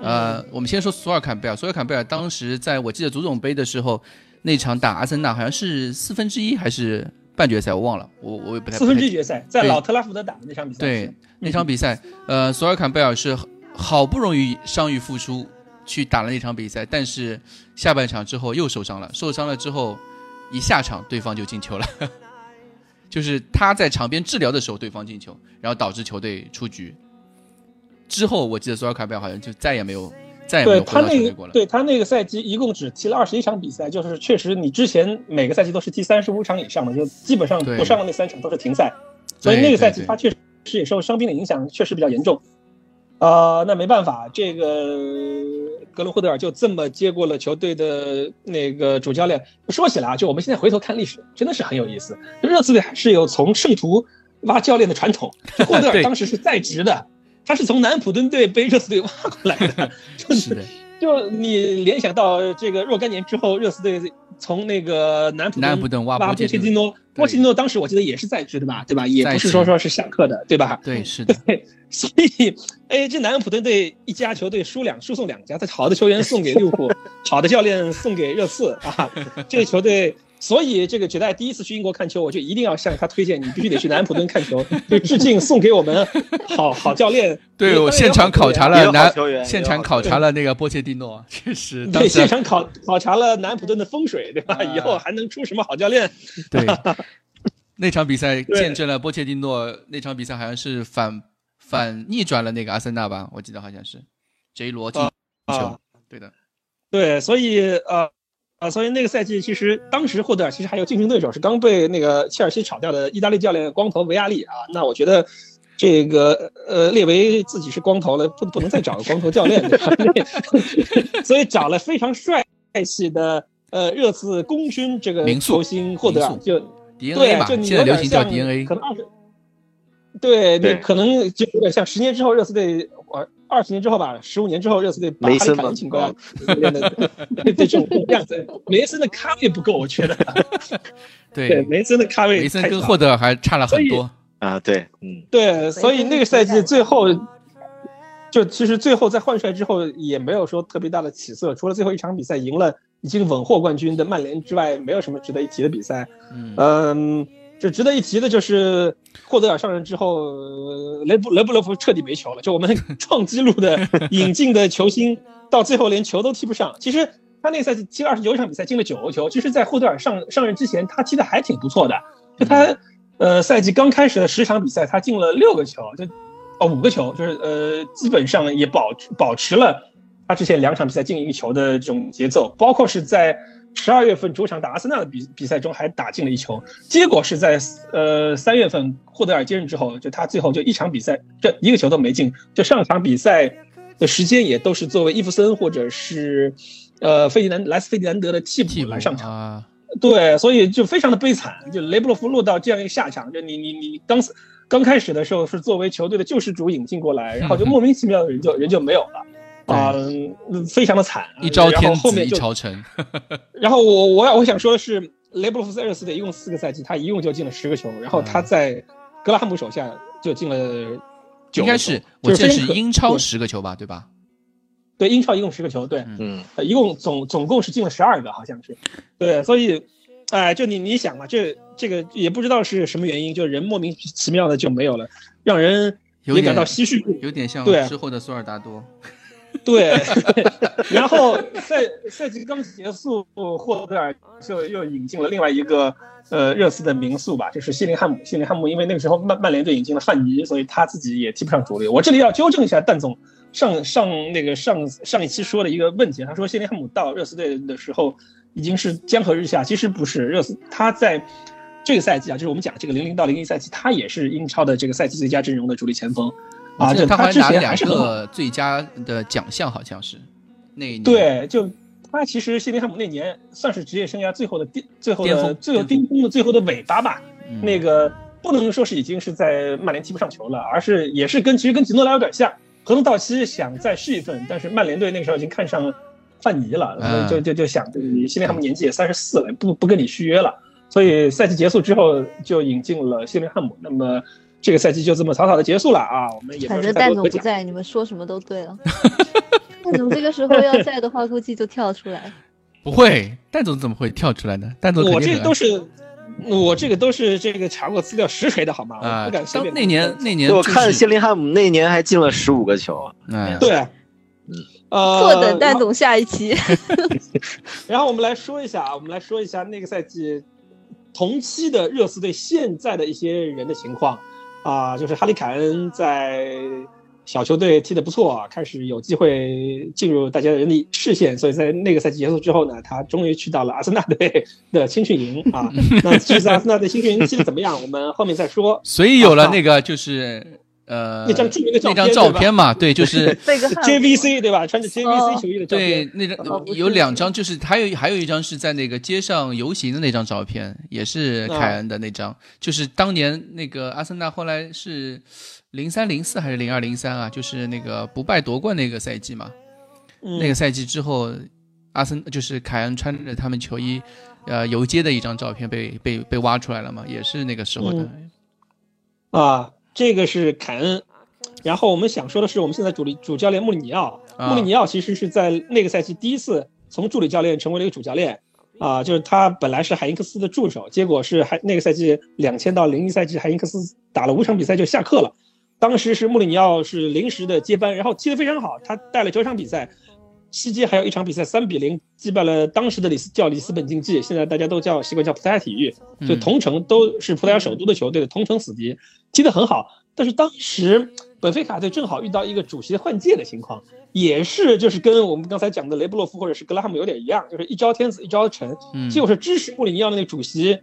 A: 呃，我们先说索尔坎贝尔，索尔坎贝尔当时在我记得足总杯的时候，那场打阿森纳好像是四分之一还是半决赛，我忘了，我我也不太
D: 四分之一决赛在老特拉福德打的那场比赛，
A: 对，那场比赛，呃，索尔坎贝尔是好不容易伤愈复出去打了那场比赛，但是下半场之后又受伤了，受伤了之后一下场对方就进球了，就是他在场边治疗的时候对方进球，然后导致球队出局。之后我记得索尔卡贝尔好像就再也没有再也没有回到球队过了。
D: 对他那个赛季一共只踢了二十一场比赛，就是确实你之前每个赛季都是踢三十五场以上的，就基本上
A: 对
D: 不上的那三场都是停赛，所以那个赛季他确实也受伤病的影响，确实比较严重。呃，那没办法，这个格伦霍德尔就这么接过了球队的那个主教练。说起来啊，就我们现在回头看历史，真的是很有意思。就热刺队还是有从圣徒挖教练的传统，霍德尔当时是在职的，他是从南普顿队被热刺队挖过来的，就是
A: 的，
D: 就你联想到这个若干年之后，热刺队从那个南普
A: 南安普顿挖
D: 挖波
A: 波切蒂
D: 诺，波切蒂诺当时我记得也是在职的吧，对吧？也不是说说是下课的，对吧？
A: 对，是的，
D: 所以，哎，这南安普顿队一家球队输两输送两家，他好的球员送给利物浦，好的教练送给热刺啊，这个球队。所以，这个绝代第一次去英国看球，我就一定要向他推荐，你必须得去南安普顿看球，就致敬送给我们好好教练。
A: 对我现场考察了南，现场考察了那个波切蒂诺，确实
D: 对，现场考考察了南普顿的风水，对吧？
A: 啊。
D: 以后还能出什么好教练？
A: 对，那场比赛见证了波切蒂诺那场比赛好像是反反逆转了那个阿森纳吧，我记得好像是 J 罗进球，
D: 啊。
A: 对的，
D: 对，所以呃呃，所以那个赛季其实当时霍德尔其实还有竞争对手是刚被那个切尔西炒掉的意大利教练光头维亚利啊。那我觉得这个呃列维自己是光头了，不不能再找个光头教练？所以找了非常帅气的呃热刺功勋这个球星霍德尔就
A: DNA
D: 对，就，你
A: 现在流行叫
D: 有点像
A: DNA，
D: 可能二十，对你
B: 对
D: 可能就有点像十年之后热刺队，我二十年之后吧，十五年之后热刺队把哈里凯
B: 梅森嘛
D: 恩请过来，练 的对对这种样子，梅森的咖位不够，我觉得，对
A: 对，
D: 梅森的咖位
A: 梅森跟霍德尔还差了很多，
B: 啊，对，嗯，
D: 对，所以那个赛季最后，就其实最后在换帅之后也没有说特别大的起色，除了最后一场比赛赢了已经稳获冠军的曼联之外，没有什么值得一提的比赛。
A: 嗯，
D: 嗯，这值得一提的就是霍德尔上任之后，呃雷布雷布罗夫彻底没球了。就我们创纪录的引进的球星，到最后连球都踢不上。其实他那个赛季踢了二十九场比赛，进了九个球。其实，在霍德尔上上任之前，他踢的还挺不错的。就他呃赛季刚开始的十场比赛，他进了六个球，就哦五个球，就是呃基本上也保保持了他之前两场比赛进一个球的这种节奏，包括是在十二月份主场打阿森纳的比比赛中还打进了一球。结果是在呃三月份霍德尔接任之后，就他最后就一场比赛这一个球都没进，就上场比赛的时间也都是作为伊弗森或者是呃费迪南莱斯费迪南德的替
A: 补
D: 来上场。
A: 啊，
D: 对，所以就非常的悲惨，就雷布洛夫落到这样一个下场，就你你你刚刚开始的时候是作为球队的救世主引进过来，然后就莫名其妙的人就人就没有了，啊，非常的惨，
A: 一朝天子
D: 后面
A: 一朝臣。
D: 然后我我我想说的是，雷布洛夫在热刺队一共四个赛季，他一共就进了十个球，然后他在格拉汉姆手下就进了九，
A: 应该是我记得是英超十个球吧，对吧？
D: 对，英超一共十个球，对，
B: 嗯，
D: 一共总总共是进了十二个，好像是，对，所以，哎，就你你想嘛，这这个也不知道是什么原因，就人莫名其妙的就没有了，让人也感到唏嘘，
A: 有点像
D: 对。
A: 之后的索尔达多。
D: 对，然后赛赛季刚结束，霍德尔就又引进了另外一个呃热刺的名宿吧，就是谢林汉姆。谢林汉姆因为那个时候曼曼联队引进了范尼，所以他自己也踢不上主力。我这里要纠正一下蛋总上上那个上上一期说的一个问题，他说谢林汉姆到热刺队的时候已经是江河日下，其实不是，热刺他在这个赛季啊，就是我们讲这个零零到零一赛季，他也是英超的这个赛季最佳阵容的主力前锋。啊，就
A: 他
D: 之前
A: 两个最佳的奖项，好像是那一年。
D: 对，就他其实谢林汉姆那年算是职业生涯最后的巅，最后的最后巅峰的最后的尾巴吧。那个不能说是已经是在曼联踢不上球了，而是也是跟其实跟吉诺拉有点像，合同到期想再续一份，但是曼联队那个时候已经看上范尼了，就就就想你谢林汉姆年纪也三十四了，不不跟你续约了，所以赛季结束之后就引进了谢林汉姆。那么。这个赛季就这么草草的结束了啊！我们也
C: 反正戴总不在，你们说什么都对了。戴总这个时候要在的话，估计就跳出来。
A: 不会，戴总怎么会跳出来呢？戴总
D: 我这个都是，我这个都是这个查过资料实锤的好吗？
A: 啊，
D: 不敢随便。
A: 那年那年
B: 我看谢林汉姆那年还进了十五个球。
A: 哎，
D: 对，呃，
C: 坐等戴总下一期。
D: 然后我们来说一下啊，我们来说一下那个赛季同期的热刺队现在的一些人的情况。啊，就是哈利凯恩在小球队踢得不错，开始有机会进入大家的人力视线，所以在那个赛季结束之后呢，他终于去到了阿森纳队的青训营啊。那这次阿森纳队青训营踢得怎么样？我们后面再说。
A: 所以有了那个就是呃
D: 那张著名的
A: 那张照片嘛，对，就是
D: JVC 对吧？穿着 JVC 球衣的照
A: 片。对，那张有两张，就是还有还有一张是在那个街上游行的那张照片，也是凯恩的那张，就是当年那个阿森纳后来是。零三零四还是零二零三啊？就是那个不败夺冠那个赛季嘛。那个赛季之后，阿森就是凯恩穿着他们球衣，呃，游街的一张照片被被被挖出来了嘛，也是那个时候的。
D: 啊，这个是凯恩。然后我们想说的是，我们现在主力主教练穆里尼奥，穆里尼奥其实是在那个赛季第一次从助理教练成为了一个主教练。啊，就是他本来是海因克斯的助手，结果是海那个赛季两千到零一赛季，海因克斯打了五场比赛就下课了。当时是穆里尼奥是临时的接班，然后踢得非常好，他带了九场比赛，西街还有一场比赛三比零击败了当时的里斯叫里斯本竞技，现在大家都叫习惯叫葡萄牙体育，就同城都是葡萄牙首都的球队的同城死敌，踢得很好。但是当时本菲卡队正好遇到一个主席换届的情况，也是就是跟我们刚才讲的雷布洛夫或者是格拉汉姆有点一样，就是一朝天子一朝臣，就是支持穆里尼奥的那个主席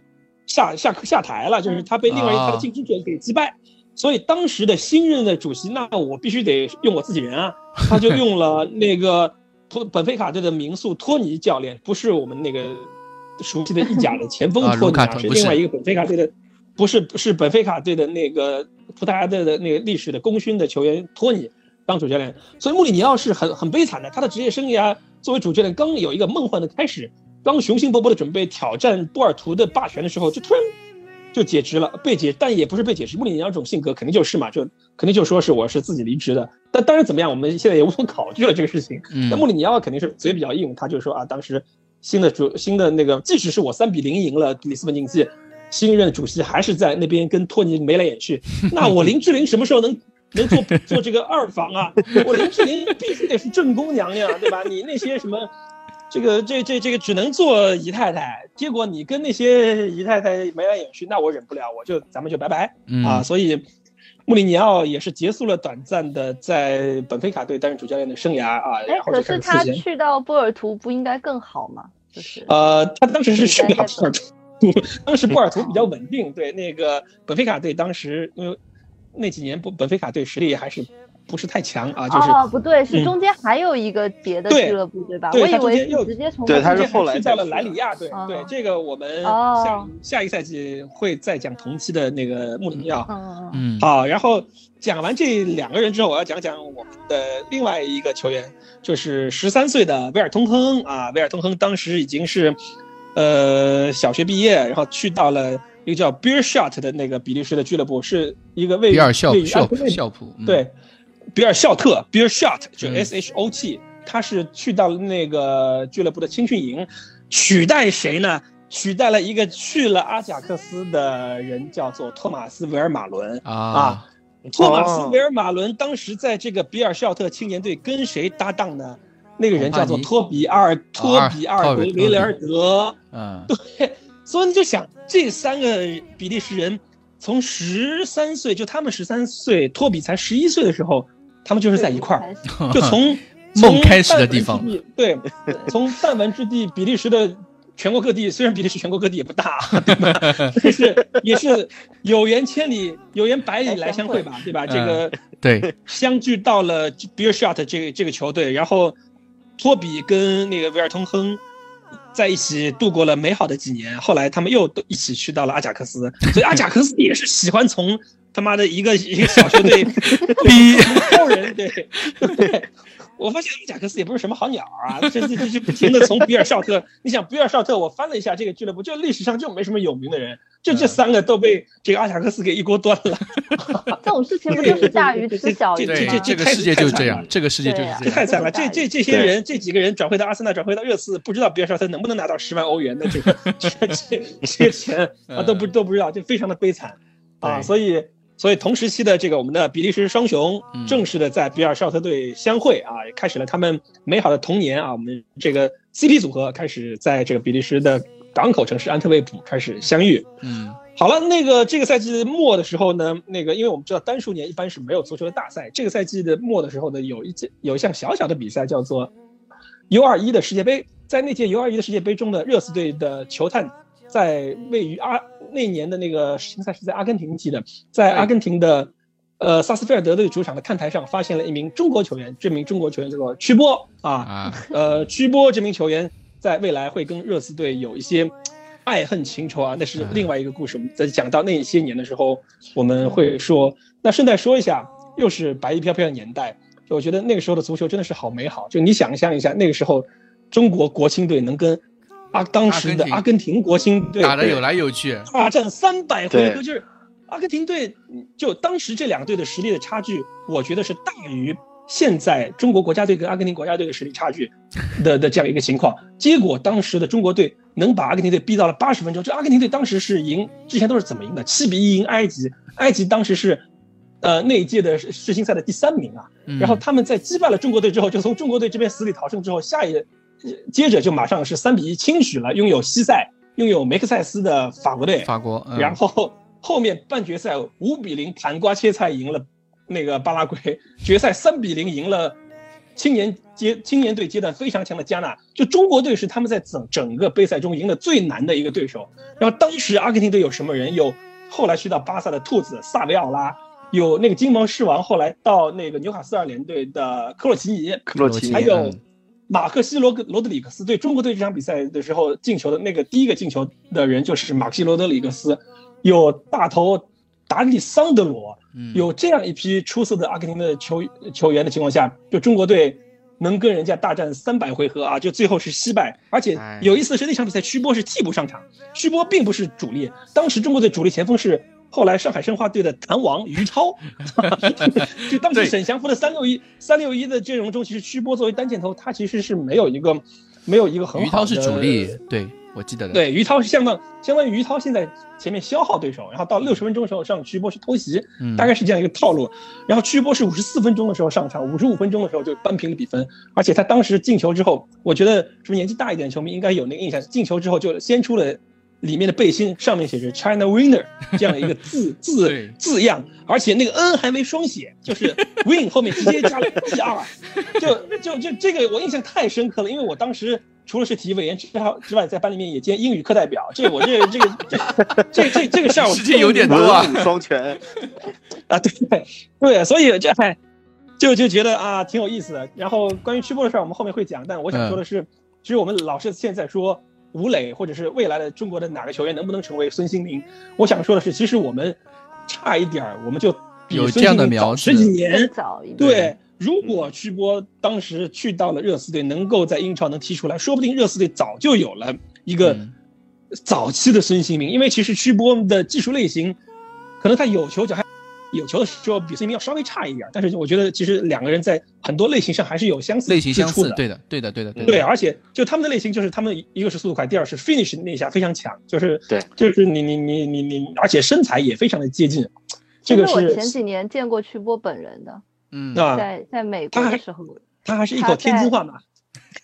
D: 下下课下台了，就是他被另外一他的竞争者给击败。所以当时的新任的主席，那我必须得用我自己人啊，他就用了那个托本菲卡队的名宿托尼教练，不是我们那个熟悉的意甲的前锋托尼啊，是另外一个本菲卡队的，不是是本菲卡队的那个葡萄牙队的那个历史的功勋的球员托尼当主教练。所以穆里尼奥是很很悲惨的，他的职业生涯作为主教练刚有一个梦幻的开始，刚雄心勃勃的准备挑战波尔图的霸权的时候，就突然。就解职了，被解，但也不是被解职。穆里尼奥这种性格肯定就是嘛，就肯定就说是我是自己离职的。但当然怎么样，我们现在也无从考据了这个事情。那穆里尼奥肯定是嘴比较硬，他就说啊，当时新的主新的那个，即使是我三比零赢了里斯本竞技，新任主席还是在那边跟托尼眉来眼去。那我林志玲什么时候能能做做这个二房啊？我林志玲必须得是正宫娘娘，对吧？你那些什么？这个这这这个只能做姨太太，结果你跟那些姨太太眉来眼去，那我忍不了，我就咱们就拜拜啊！所以，穆里尼奥也是结束了短暂的在本菲卡队担任主教练的生涯啊。哎，
C: 可是他去到波尔图不应该更好吗？就是
D: 呃，他当时是去不了波尔图，当时波尔图比较稳定，对那个本菲卡队当时因为那几年本本菲卡队实力还是。不是太强啊。就是
C: 哦，不对，是中间还有一个别的俱乐部，对吧？我以为又直接从
B: 对他是后来
D: 去到了莱里亚，对对，这个我们下下一个赛季会再讲同期的那个穆里尼奥。
C: 嗯
A: 嗯。
D: 好，然后讲完这两个人之后，我要讲讲我们的另外一个球员，就是十三岁的威尔通亨啊。威尔通亨当时已经是，呃，小学毕业，然后去到了一个叫 Beer Shot 的那个比利时的俱乐部，是一个位于
A: 比尔校校
D: 校
A: 普
D: 对。比尔肖特，Biershot，就 S H O T，他是去到了那个俱乐部的青训营，取代谁呢？取代了一个去了阿贾克斯的人，叫做托马斯·维尔马伦啊。托马斯·维尔马伦当时在这个比尔肖特青年队跟谁搭档呢？那个人叫做托比阿尔托比阿尔德维雷尔德。
A: 嗯，
D: 对，所以你就想这三个比利时人。从十三岁，就他们十三岁，托比才十一岁的时候，他们就是在一块儿，就从
A: 梦开始的地方。
D: 对，从弹丸之地，比利时的全国各地，虽然比利时全国各地也不大，对吧？但是也是有缘千里，有缘百里来相会吧，对吧？这个
A: 对，
D: 相聚到了 Beer Shot 这个这个球队，然后托比跟那个维尔通亨。在一起度过了美好的几年，后来他们又都一起去到了阿贾克斯，所以阿贾克斯也是喜欢从他妈的一个一个小球队 逼 超人，对对。我发现阿贾克斯也不是什么好鸟啊，这这这不停的从比尔绍特，你想比尔绍特，我翻了一下这个俱乐部，就历史上就没什么有名的人，就这三个都被这个阿贾克斯给一锅端了。
C: 这种事情 不就是大鱼吃小鱼
D: 吗？这这
A: 这个世界就是这样，这个世界就是这样，
D: 这太惨了。这这这些人，这几个人转会到阿森纳，转会到热刺，不知道比尔绍特能不能拿到十万欧元的这个 这这这些钱啊，都不都不知道，就非常的悲惨啊，所以。所以同时期的这个我们的比利时双雄正式的在比尔绍特队相会啊，也开始了他们美好的童年啊。我们这个 CP 组合开始在这个比利时的港口城市安特卫普开始相遇。
A: 嗯，
D: 好了，那个这个赛季末的时候呢，那个因为我们知道单数年一般是没有足球的大赛，这个赛季的末的时候呢，有一届有一项小小的比赛叫做 U 二一的世界杯，在那届 U 二一的世界杯中的热刺队的球探。在位于阿那年的那个世青赛是在阿根廷踢的，在阿根廷的，呃萨斯菲尔德队主场的看台上，发现了一名中国球员。这名中国球员叫做曲波啊，呃曲波这名球员在未来会跟热刺队有一些爱恨情仇啊，那是另外一个故事。我们在讲到那些年的时候，我们会说。那顺带说一下，又是白衣飘飘的年代，就我觉得那个时候的足球真的是好美好。就你想象一下，那个时候中国国青队能跟啊，当时的阿根廷国青队
A: 打得有来有去，
D: 大战三百回合，就是阿根廷队，就当时这两队的实力的差距，我觉得是大于现在中国国家队跟阿根廷国家队的实力差距的 的这样一个情况。结果当时的中国队能把阿根廷队逼到了八十分钟，这阿根廷队当时是赢，之前都是怎么赢的？七比一赢埃及，埃及当时是，呃，那一届的世青赛的第三名啊。然后他们在击败了中国队之后，就从中国队这边死里逃生之后，下一。接着就马上是三比一轻取了拥有西塞、拥有梅克塞斯的法国队。
A: 法国，
D: 然后后面半决赛五比零盘瓜切菜赢了那个巴拉圭，决赛三比零赢了青年阶青年队阶段非常强的加纳。就中国队是他们在整整个杯赛中赢的最难的一个对手。然后当时阿根廷队有什么人？有后来去到巴萨的兔子萨维奥拉，有那个金毛狮王，后来到那个纽卡斯尔联队的克洛奇尼，
B: 克洛奇尼，
D: 还有。马克西罗罗德里克斯对中国队这场比赛的时候进球的那个第一个进球的人就是马克西罗德里克斯，有大头达利桑德罗，有这样一批出色的阿根廷的球球员的情况下，就中国队能跟人家大战三百回合啊，就最后是惜败。而且有意思的是那场比赛曲波是替补上场，曲波并不是主力，当时中国队主力前锋是。后来上海申花队的弹王于超，就当时沈祥福的三六一三六一的阵容中，其实曲波作为单箭头，他其实是没有一个没有一个很
A: 好的。于涛是主力，对我记得的。
D: 对，于涛是相当相当于于涛现在前面消耗对手，然后到六十分钟的时候上曲波去偷袭，大概是这样一个套路。然后曲波是五十四分钟的时候上场，五十五分钟的时候就扳平了比分。而且他当时进球之后，我觉得是不是年纪大一点的球迷应该有那个印象，进球之后就先出了。里面的背心上面写着 China Winner 这样一个字 字字样，而且那个 N 还没双写，就是 Win 后面直接加了 G R，就就就这个我印象太深刻了，因为我当时除了是体育委员之之外，在班里面也兼英语课代表，这我这这个这这这个事儿我，
A: 时间有点多啊，
B: 双全
D: 啊，对对，所以这还就就觉得啊挺有意思的。然后关于曲波的事儿，我们后面会讲。但我想说的是，其实我们老是现在说吴磊或者是未来的中国的哪个球员能不能成为孙兴民，我想说的是，其实我们差一点儿，我们就
A: 有这样的描
D: 十几年
C: 早一点。
D: 对，如果曲波当时去到了热刺队，能够在英超能踢出来，说不定热刺队早就有了一个早期的孙兴民。因为其实曲波的技术类型，可能他有球脚还。有球的时候比孙兴民要稍微差一点，但是我觉得其实两个人在很多类型上还是有相似
A: 类型相似
D: 的。
A: 对的，对的，对的，
D: 对。而且就他们的类型，就是他们一个是速度快，第二是 finish 那一下非常强，就是
B: 对，
D: 就是你你你你你，而且身材也非常的接近。这个是
C: 我前几年见过曲波本人的，
A: 嗯，
C: 在在美国的时候，
D: 他还是一口天津话嘛。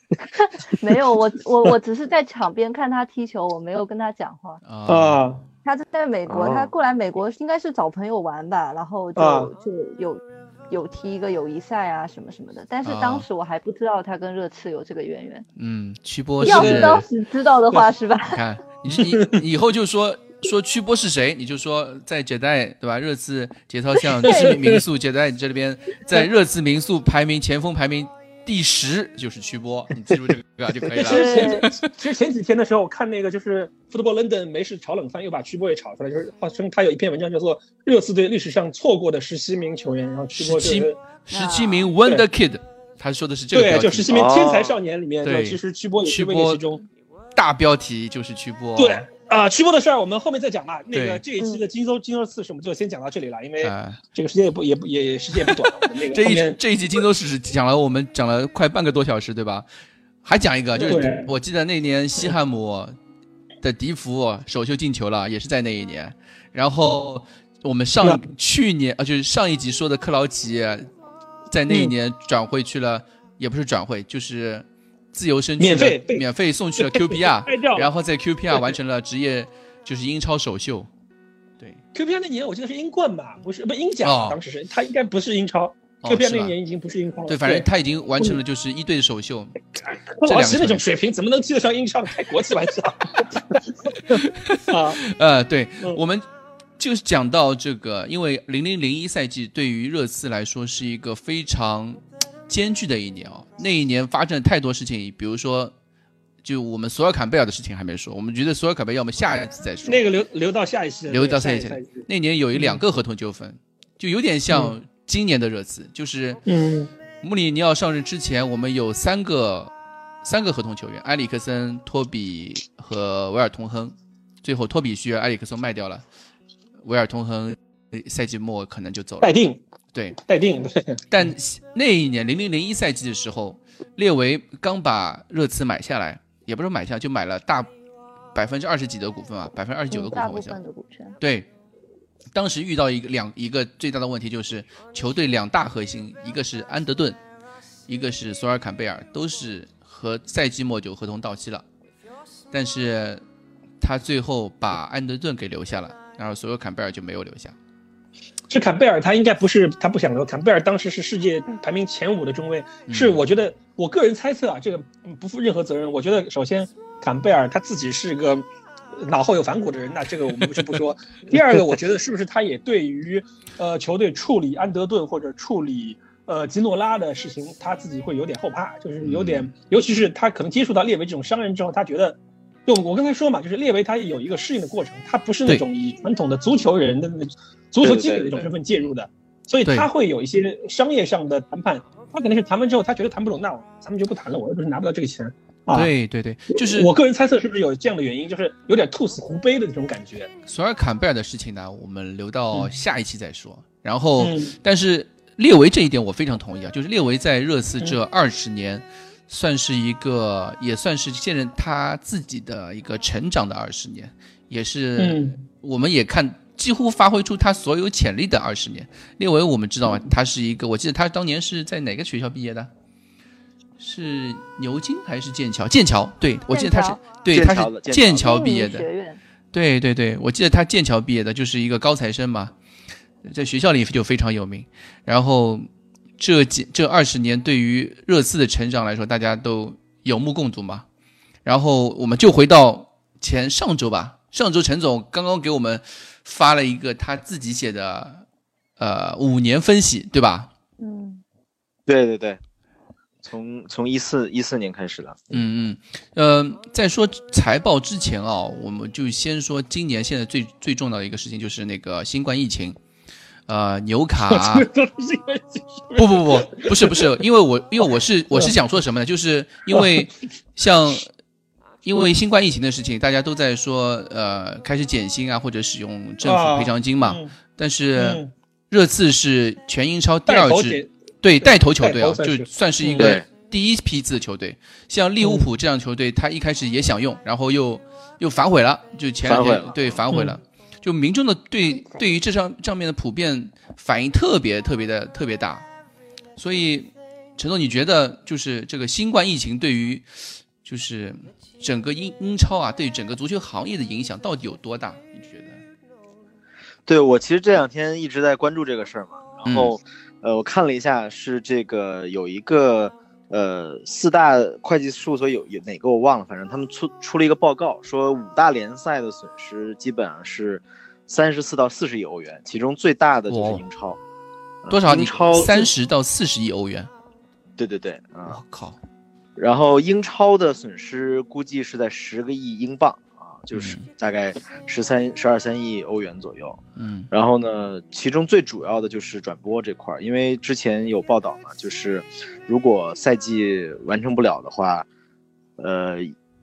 C: 没有，我我我 只是在场边看他踢球，我没有跟他讲话
D: 啊。
C: 他在美国，他过来美国应该是找朋友玩吧，然后就就有有踢一个友谊赛啊什么什么的。但是当时我还不知道他跟热刺有这个渊源。
A: 嗯，曲波
C: 要是当时知道的话，是吧？
A: 看你你以后就说说曲波是谁，你就说在接待对吧？热刺节操巷知名民宿接待这里边，在热刺民宿排名前锋排名。第十就是曲波，你记住这个就可以了。
D: 其实前其实前几天的时候，我看那个就是 Football London 没事炒冷饭，又把曲波也炒出来，就是号称他有一篇文章叫做《热刺队历史上错过的十七名球员》，然后曲波
A: 十七十七名 Wonder Kid，他说的是这个
D: 对，就十七名天才少年里面，对，其实曲波也是位列其中。
A: 大标题就是曲波。
D: 对。啊，曲波的事儿我们后面再讲吧。那个这一期的金州金州刺史，我们就先讲到这里了，因为这个时间也不也不也时间也不短。那个
A: 这一这一集金州刺史讲了我们讲了快半个多小时，对吧？还讲一个，就是我记得那年西汉姆的迪福首秀进球了，也是在那一年。然后我们上去年啊，就是上一集说的克劳奇，在那一年转会去了，也不是转会，就是。自由身
D: 免费
A: 免费送去了 QPR，然后在 QPR 完成了职业就是英超首秀。对
D: ，QPR 那年我记得是英冠吧，不是不英甲，当时是他应该不是英超。QPR 那年已经不是英超了。
A: 对，反正他已经完成了就是一队的首秀。
D: 老齐那种水平怎么能踢得上英超？开国际玩笑。啊，
A: 呃，对，我们就是讲到这个，因为零零零一赛季对于热刺来说是一个非常。艰巨的一年哦，那一年发生了太多事情，比如说，就我们索尔坎贝尔的事情还没说，我们觉得索尔坎贝尔要么下一次再说。
D: 那个留留到下一期，
A: 留到下
D: 一期。
A: 那年有一两个合同纠纷，就有点像今年的热刺，就是
D: 嗯，
A: 穆里尼奥上任之前，我们有三个三个合同球员，埃里克森、托比和维尔通亨，最后托比需要埃里克森卖掉了，维尔通亨赛季末可能就走了。
D: 待定。
A: 对，
D: 待定。
A: 但那一年零零零一赛季的时候，列维刚把热刺买下来，也不是买下，就买了大百分之二十几的股份啊，百分之二十九的股份。
C: 大部分的股权。
A: 对，当时遇到一个两一个最大的问题就是球队两大核心，一个是安德顿，一个是索尔坎贝尔，都是和赛季末就合同到期了，但是他最后把安德顿给留下了，然后索尔坎贝尔就没有留下。
D: 是坎贝尔，他应该不是他不想留。坎贝尔当时是世界排名前五的中卫，是我觉得我个人猜测啊，这个不负任何责任。我觉得首先坎贝尔他自己是个脑后有反骨的人，那这个我们就不说。第二个，我觉得是不是他也对于呃球队处理安德顿或者处理呃吉诺拉的事情，他自己会有点后怕，就是有点，尤其是他可能接触到列维这种商人之后，他觉得。就我刚才说嘛，就是列维他有一个适应的过程，他不是那种以传统的足球人的那足球经理的一种身份介入的，所以他会有一些商业上的谈判，他肯定是谈完之后他觉得谈不拢，那咱们就不谈了，我又不是拿不到这个钱啊。
A: 对对对，就是
D: 我个人猜测是不是有这样的原因，就是有点兔死狐悲的那种感觉。
A: 索尔坎贝尔的事情呢，我们留到下一期再说。然后，但是列维这一点我非常同意啊，就是列维在热刺这二十年。算是一个，也算是现任他自己的一个成长的二十年，也是，我们也看几乎发挥出他所有潜力的二十年。列维我们知道啊，他是一个，我记得他当年是在哪个学校毕业的？是牛津还是剑桥？剑桥，对我记得他是，对他是剑桥毕业的。对对对，我记得他剑桥毕业的，就是一个高材生嘛，在学校里就非常有名，然后。这几这二十年对于热刺的成长来说，大家都有目共睹嘛。然后我们就回到前上周吧，上周陈总刚刚给我们发了一个他自己写的呃五年分析，对吧？
C: 嗯，
B: 对对对，从从一四一四年开始的。
A: 嗯嗯，呃，在说财报之前啊，我们就先说今年现在最最重要的一个事情就是那个新冠疫情。呃，牛卡 不不不不是不是，因为我因为我是我是想说什么呢？就是因为像因为新冠疫情的事情，大家都在说呃开始减薪啊，或者使用政府赔偿金嘛。但是热刺是全英超第二支对带头球队啊，就算是一个第一批次球队。像利物浦这样球队，他一开始也想用，然后又又反悔了，就前两天对反悔了。就民众的对对于这上上面的普遍反应特别特别的特别大，所以陈总，你觉得就是这个新冠疫情对于就是整个英英超啊，对整个足球行业的影响到底有多大？你觉得？
B: 对我其实这两天一直在关注这个事儿嘛，然后呃，我看了一下，是这个有一个呃四大会计事务所有有哪个我忘了，反正他们出出了一个报告，说五大联赛的损失基本上是。三十四到四十亿欧元，其中最大的就是英超，
A: 多少？
B: 英超
A: 三十到四十亿欧元，
B: 对对对，
A: 我靠！
B: 然后英超的损失估计是在十个亿英镑啊，就是大概十三、十二三亿欧元左右。
A: 嗯，
B: 然后呢，其中最主要的就是转播这块儿，因为之前有报道嘛，就是如果赛季完成不了的话，呃。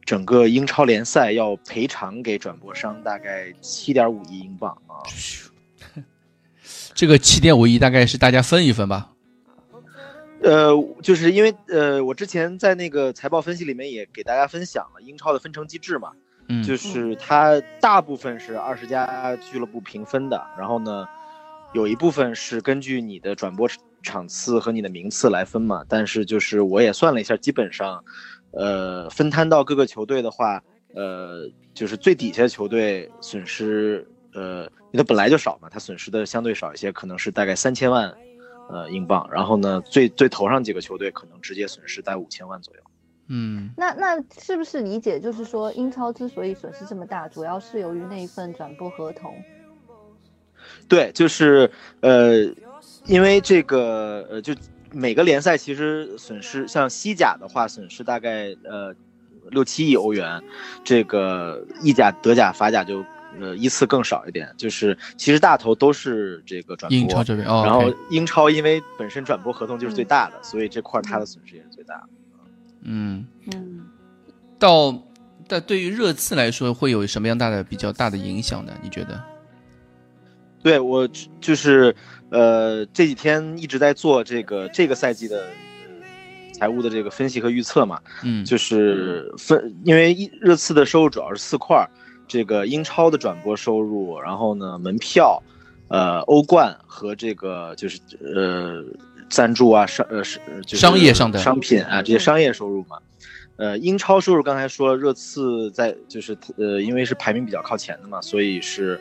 B: 整个英超联赛要赔偿给转播商大概七点五亿英镑啊，
A: 这个七点五亿大概是大家分一分吧？
B: 呃，就是因为呃，我之前在那个财报分析里面也给大家分享了英超的分成机制嘛，
A: 嗯，
B: 就是它大部分是二十家俱乐部平分的，然后呢，有一部分是根据你的转播场次和你的名次来分嘛，但是就是我也算了一下，基本上。呃，分摊到各个球队的话，呃，就是最底下的球队损失，呃，因为它本来就少嘛，它损失的相对少一些，可能是大概三千万，呃，英镑。然后呢，最最头上几个球队可能直接损失在五千万左右。
A: 嗯，
C: 那那是不是理解就是说，英超之所以损失这么大，主要是由于那一份转播合同？
B: 对，就是呃，因为这个呃，就。每个联赛其实损失，像西甲的话，损失大概呃六七亿欧元，这个意甲、德甲、法甲就呃依次更少一点。就是其实大头都是这个转播，
A: 英超这边，然
B: 后英超因为本身转播合同就是最大的，所以这块它的损失也是最大的。
A: 嗯
C: 嗯，
A: 到但对于热刺来说，会有什么样大的比较大的影响呢？你觉得？
B: 对我就是。呃，这几天一直在做这个这个赛季的财务的这个分析和预测嘛，
A: 嗯，
B: 就是分，因为热刺的收入主要是四块，这个英超的转播收入，然后呢门票，呃欧冠和这个就是呃赞助啊商呃是
A: 商业上的
B: 商品啊这些商业收入嘛，呃英超收入刚才说热刺在就是呃因为是排名比较靠前的嘛，所以是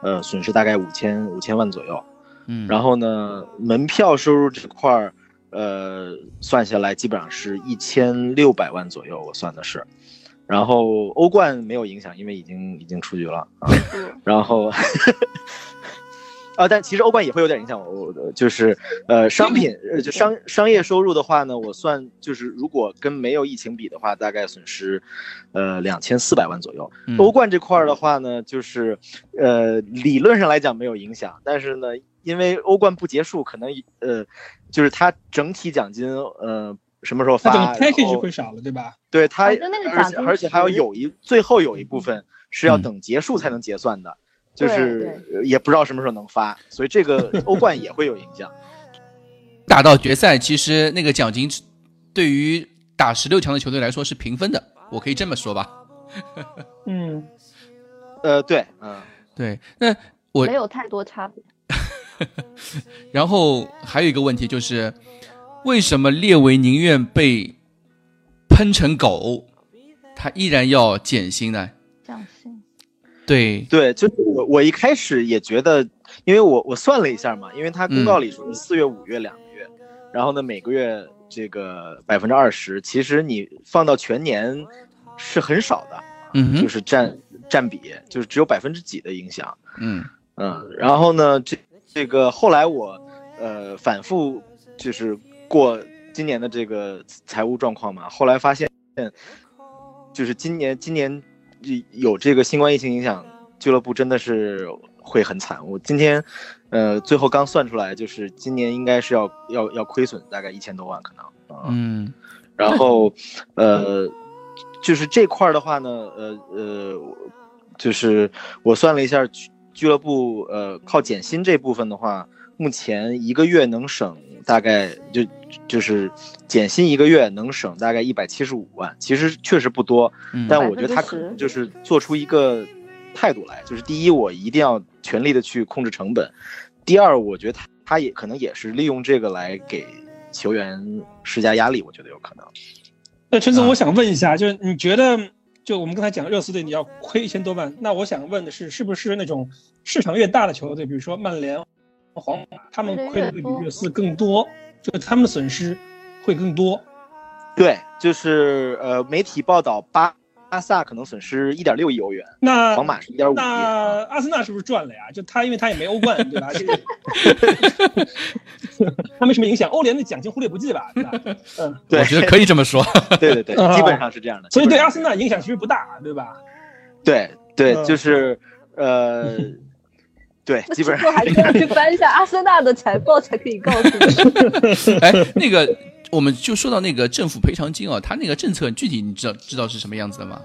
B: 呃损失大概五千五千万左右。
A: 嗯，
B: 然后呢，门票收入这块儿，呃，算下来基本上是一千六百万左右，我算的是。然后欧冠没有影响，因为已经已经出局了啊。然后。啊，但其实欧冠也会有点影响。我就是呃，商品呃，就商商业收入的话呢，我算就是如果跟没有疫情比的话，大概损失，呃，两千四百万左右。欧冠这块的话呢，就是呃，理论上来讲没有影响，但是呢，因为欧冠不结束，可能呃，就是它整体奖金呃什么时候发
D: ，package 会少了，对吧？
B: 对它，而且而且还要有一最后有一部分是要等结束才能结算的。就是也不知道什么时候能发，所以这个 欧冠也会有影响。
A: 打到决赛，其实那个奖金对于打十六强的球队来说是平分的，我可以这么说吧？
D: 嗯，
B: 呃，对，嗯，
A: 对。那我
C: 没有太多差别。
A: 然后还有一个问题就是，为什么列维宁愿被喷成狗，他依然要减薪呢？
C: 降薪。
A: 对。
B: 对，就是我我一开始也觉得，因为我我算了一下嘛，因为他公告里说是四月五月两个月，然后呢每个月这个百分之二十，其实你放到全年是很少的，
A: 嗯，
B: 就是占占比就是只有百分之几的影响，
A: 嗯。
B: 嗯，然后呢这这个后来我呃反复就是过今年的这个财务状况嘛，后来发现，就是今年今年有这个新冠疫情影响，俱乐部真的是会很惨。我今天，呃，最后刚算出来，就是今年应该是要要要亏损大概一千多万可能。
A: 嗯，
B: 然后，呃，就是这块的话呢，呃呃，就是我算了一下，俱乐部呃靠减薪这部分的话，目前一个月能省大概就就是减薪一个月能省大概一百七十五万，其实确实不多，但我觉得他可能就是做出一个态度来，就是第一，我一定要全力的去控制成本；第二，我觉得他他也可能也是利用这个来给。球员施加压力，我觉得有可能。
D: 那陈总，我想问一下，就是你觉得，就我们刚才讲热刺队你要亏一千多万，那我想问的是，是不是那种市场越大的球队，比如说曼联、皇马，他们亏的会比热刺更多，就是他们的损失会更多？
B: 对，就是呃，媒体报道巴巴萨可能损失一点六亿欧元，
D: 那
B: 皇马是一点五亿。
D: 那阿森纳是不是赚了呀？就他，因为他也没欧冠，对吧？他没什么影响，欧联的奖金忽略不计吧？对吧？
B: 嗯，对，
A: 我觉得可以这么说。
B: 对对对，基本上是这样的。
D: 所以对阿森纳影响其实不大，对吧？
B: 对对，就是呃，对，基本上
C: 还是要去翻一下阿森纳的财报才可以告诉
A: 你。哎，那个。我们就说到那个政府赔偿金啊，他那个政策具体你知道知道是什么样子的吗？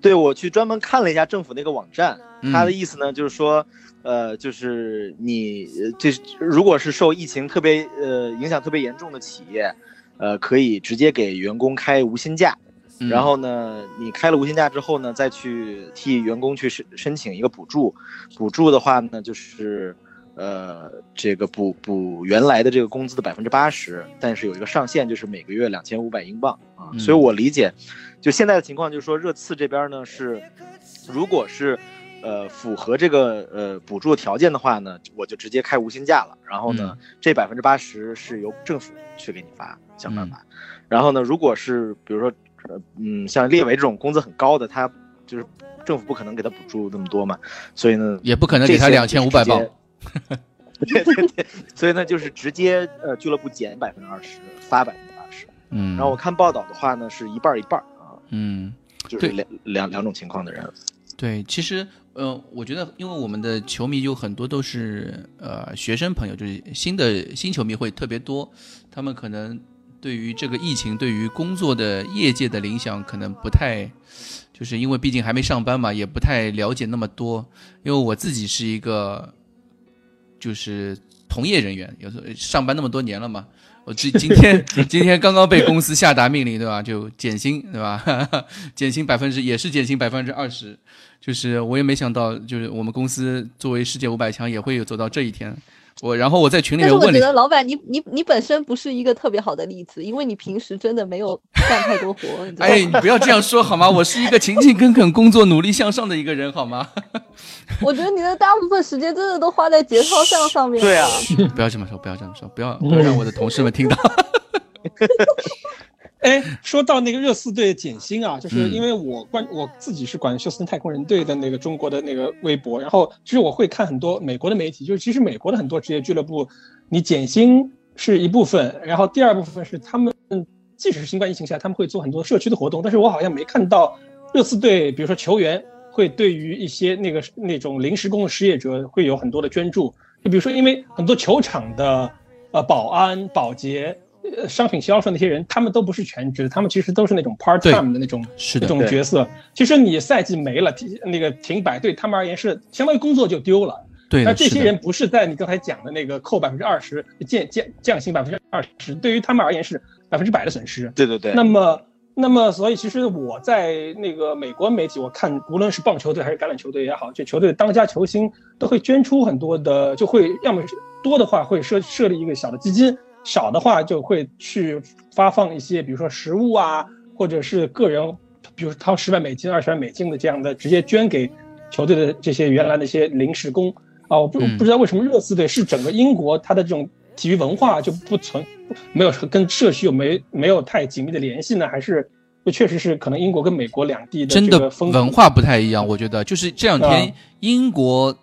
B: 对，我去专门看了一下政府那个网站，他的意思呢就是说，呃，就是你这如果是受疫情特别呃影响特别严重的企业，呃，可以直接给员工开无薪假，然后呢，你开了无薪假之后呢，再去替员工去申申请一个补助，补助的话呢就是。呃，这个补补原来的这个工资的百分之八十，但是有一个上限，就是每个月两千五百英镑啊。所以我理解，就现在的情况，就是说热刺这边呢是，如果是，呃，符合这个呃补助条件的话呢，我就直接开无薪假了。然后呢，这百分之八十是由政府去给你发，想办法。然后呢，如果是比如说，嗯，像列维这种工资很高的，他就是政府不可能给他补助那么多嘛，所以呢，
A: 也不可能给他两千五百镑。
B: 对对对，所以呢，就是直接呃俱乐部减百分之二十，发百分之二十。嗯，然后我看报道的话呢，是一半一半啊。
A: 嗯，
B: 就是两两两种情况的人。
A: 对，其实呃，我觉得，因为我们的球迷有很多都是呃学生朋友，就是新的新球迷会特别多，他们可能对于这个疫情对于工作的业界的影响可能不太，就是因为毕竟还没上班嘛，也不太了解那么多。因为我自己是一个。就是同业人员，有时候上班那么多年了嘛，我今今天 今天刚刚被公司下达命令，对吧？就减薪，对吧？减薪百分之也是减薪百分之二十，就是我也没想到，就是我们公司作为世界五百强也会有走到这一天。我然后我在群里面问，
C: 我觉得老板你你你本身不是一个特别好的例子，因为你平时真的没有干太多活。
A: 哎，你不要这样说好吗？我是一个勤勤恳恳工作、努力向上的一个人，好吗？
C: 我觉得你的大部分时间真的都花在节操上上面。
B: 对啊，
A: 不要这么说，不要这么说，不要让我的同事们听到。
D: 哎，说到那个热刺队减薪啊，就是因为我关我自己是管休斯顿太空人队的那个中国的那个微博，然后其实我会看很多美国的媒体，就是其实美国的很多职业俱乐部，你减薪是一部分，然后第二部分是他们即使是新冠疫情下，他们会做很多社区的活动，但是我好像没看到热刺队，比如说球员会对于一些那个那种临时工的失业者会有很多的捐助，就比如说因为很多球场的呃保安保洁。商品销售那些人，他们都不是全职，他们其实都是那种 part time 的那种
A: 是
D: 那种角色。其实你赛季没了，那个停摆对他们而言是相当于工作就丢了。
A: 对，
D: 那这些人不是在你刚才讲的那个扣百分之二十降降降薪百分之二十，对于他们而言是百分之百的损失。
B: 对对对。
D: 那么那么所以其实我在那个美国媒体，我看无论是棒球队还是橄榄球队也好，这球队当家球星都会捐出很多的，就会要么多的话会设设立一个小的基金。少的话就会去发放一些，比如说食物啊，或者是个人，比如掏十万美金、二十万美金的这样的，直接捐给球队的这些原来那些临时工啊。我不不知道为什么热刺队是整个英国它的这种体育文化就不存，没有跟社区有没没有太紧密的联系呢？还是就确实是可能英国跟美国两地的
A: 真的文化不太一样？我觉得就是这两天英国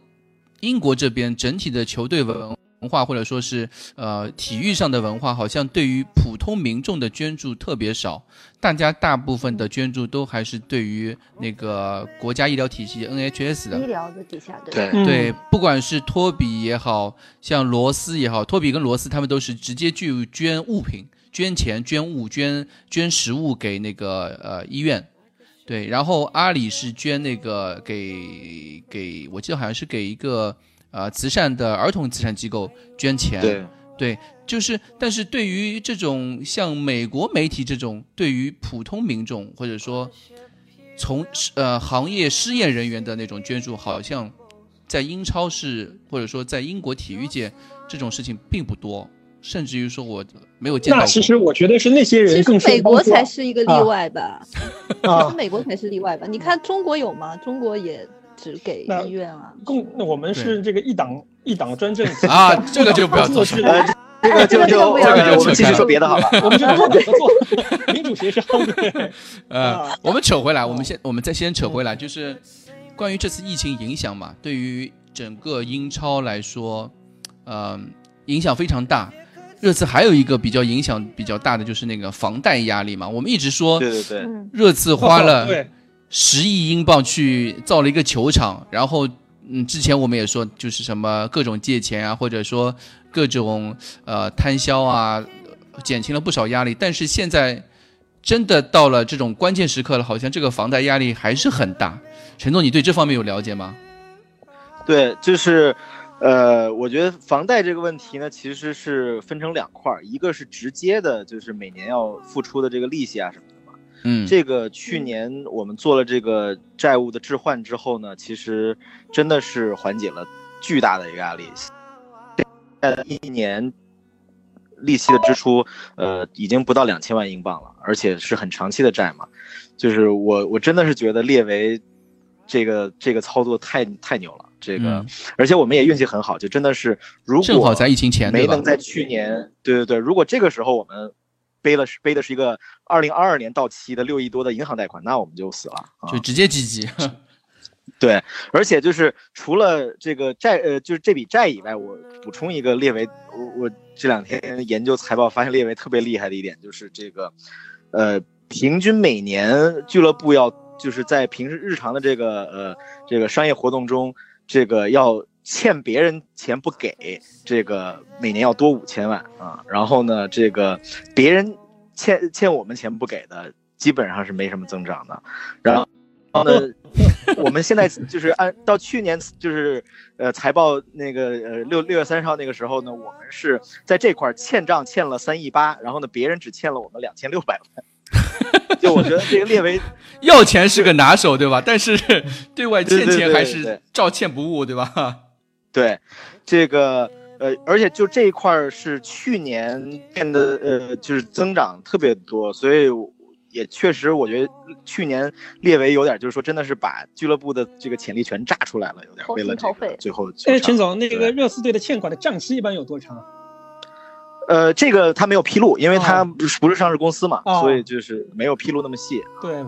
A: 英国这边整体的球队文。文化，或者说是呃体育上的文化，好像对于普通民众的捐助特别少。大家大部分的捐助都还是对于那个国家医疗体系 NHS 的
C: 医疗的底下，
B: 对
A: 对，不管是托比也好像罗斯也好，托比跟罗斯他们都是直接去捐物品、捐钱、捐物、捐捐食物给那个呃医院。对，然后阿里是捐那个给给，我记得好像是给一个呃慈善的儿童慈善机构捐钱。
B: 对，
A: 对，就是，但是对于这种像美国媒体这种，对于普通民众或者说从呃行业失业人员的那种捐助，好像在英超是或者说在英国体育界这种事情并不多。甚至于说，我没有见到。
D: 那其实我觉得是那些人更
C: 美国才是一个例外吧？啊，美国才是例外吧？你看中国有吗？中国也只给医院啊。
D: 共那我们是这个一党一党专政
A: 啊，这个就不要做。
B: 这个就就
C: 这
B: 个就继续说别的好了。
D: 我们是合作，民主协商。
A: 呃，我们扯回来，我们先我们再先扯回来，就是关于这次疫情影响嘛，对于整个英超来说，嗯，影响非常大。热刺还有一个比较影响比较大的就是那个房贷压力嘛，我们一直说，
B: 对对对，
A: 热刺花了十亿英镑去造了一个球场，然后嗯，之前我们也说就是什么各种借钱啊，或者说各种呃摊销啊，减轻了不少压力，但是现在真的到了这种关键时刻了，好像这个房贷压力还是很大。陈总，你对这方面有了解吗？
B: 对，就是。呃，我觉得房贷这个问题呢，其实是分成两块儿，一个是直接的，就是每年要付出的这个利息啊什么。
A: 嗯，
B: 这个去年我们做了这个债务的置换之后呢，其实真的是缓解了巨大的一个压力。在一年利息的支出，呃，已经不到两千万英镑了，而且是很长期的债嘛。就是我我真的是觉得列为这个这个操作太太牛了。这个，而且我们也运气很好，就真的是，如果
A: 正好在疫情前，
B: 没能在去年，对对对，如果这个时候我们背了是背的是一个二零二二年到期的六亿多的银行贷款，那我们就死了，
A: 就直接积极。
B: 对，而且就是除了这个债，呃，就是这笔债以外，我补充一个列为，我我这两天研究财报发现列为特别厉害的一点就是这个，呃，平均每年俱乐部要就是在平时日常的这个呃这个商业活动中。这个要欠别人钱不给，这个每年要多五千万啊。然后呢，这个别人欠欠我们钱不给的，基本上是没什么增长的。然后，然后呢，我们现在就是按到去年就是呃财报那个呃六六月三十号那个时候呢，我们是在这块欠账欠了三亿八，然后呢，别人只欠了我们两千六百万。就我觉得这个列为
A: 要钱是个拿手，对吧？但是对外欠钱还是照欠不误，对吧？
B: 对，这个呃，而且就这一块是去年变得呃，就是增长特别多，所以也确实我觉得去年列为有点就是说真的是把俱乐部的这个潜力全炸出来了，有点为了最后。
D: 哎，陈总，那个热刺队的欠款的账期一般有多长？
B: 呃，这个他没有披露，因为他不是不是上市公司嘛，所以就是没有披露那么细。
D: 对，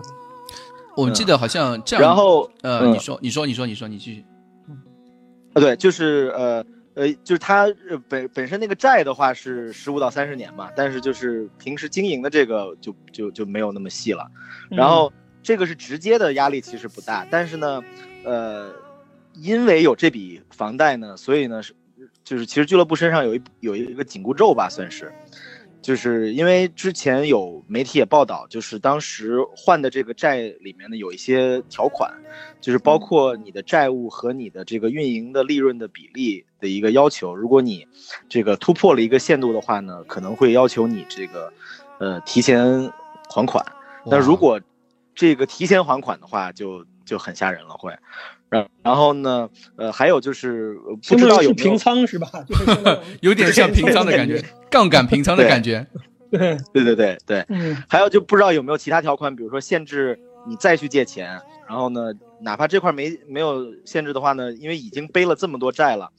A: 我记得好像这样。
B: 然后
A: 呃，你说，你说，你说，你说，你继续。
B: 啊，对，就是呃呃，就是他本本身那个债的话是十五到三十年嘛，但是就是平时经营的这个就就就没有那么细了。然后这个是直接的压力其实不大，但是呢，呃，因为有这笔房贷呢，所以呢是。就是其实俱乐部身上有一有一个紧箍咒吧，算是，就是因为之前有媒体也报道，就是当时换的这个债里面呢有一些条款，就是包括你的债务和你的这个运营的利润的比例的一个要求，如果你这个突破了一个限度的话呢，可能会要求你这个呃提前还款。那如果这个提前还款的话，就就很吓人了，会。然然后呢，呃，还有就是不知道有
D: 平仓是吧？
A: 有点像平仓的感觉，杠杆平仓的感觉。
D: 对
B: 对对对对。嗯。还有就不知道有没有其他条款，比如说限制你再去借钱。然后呢，哪怕这块没没有限制的话呢，因为已经背了这么多债了，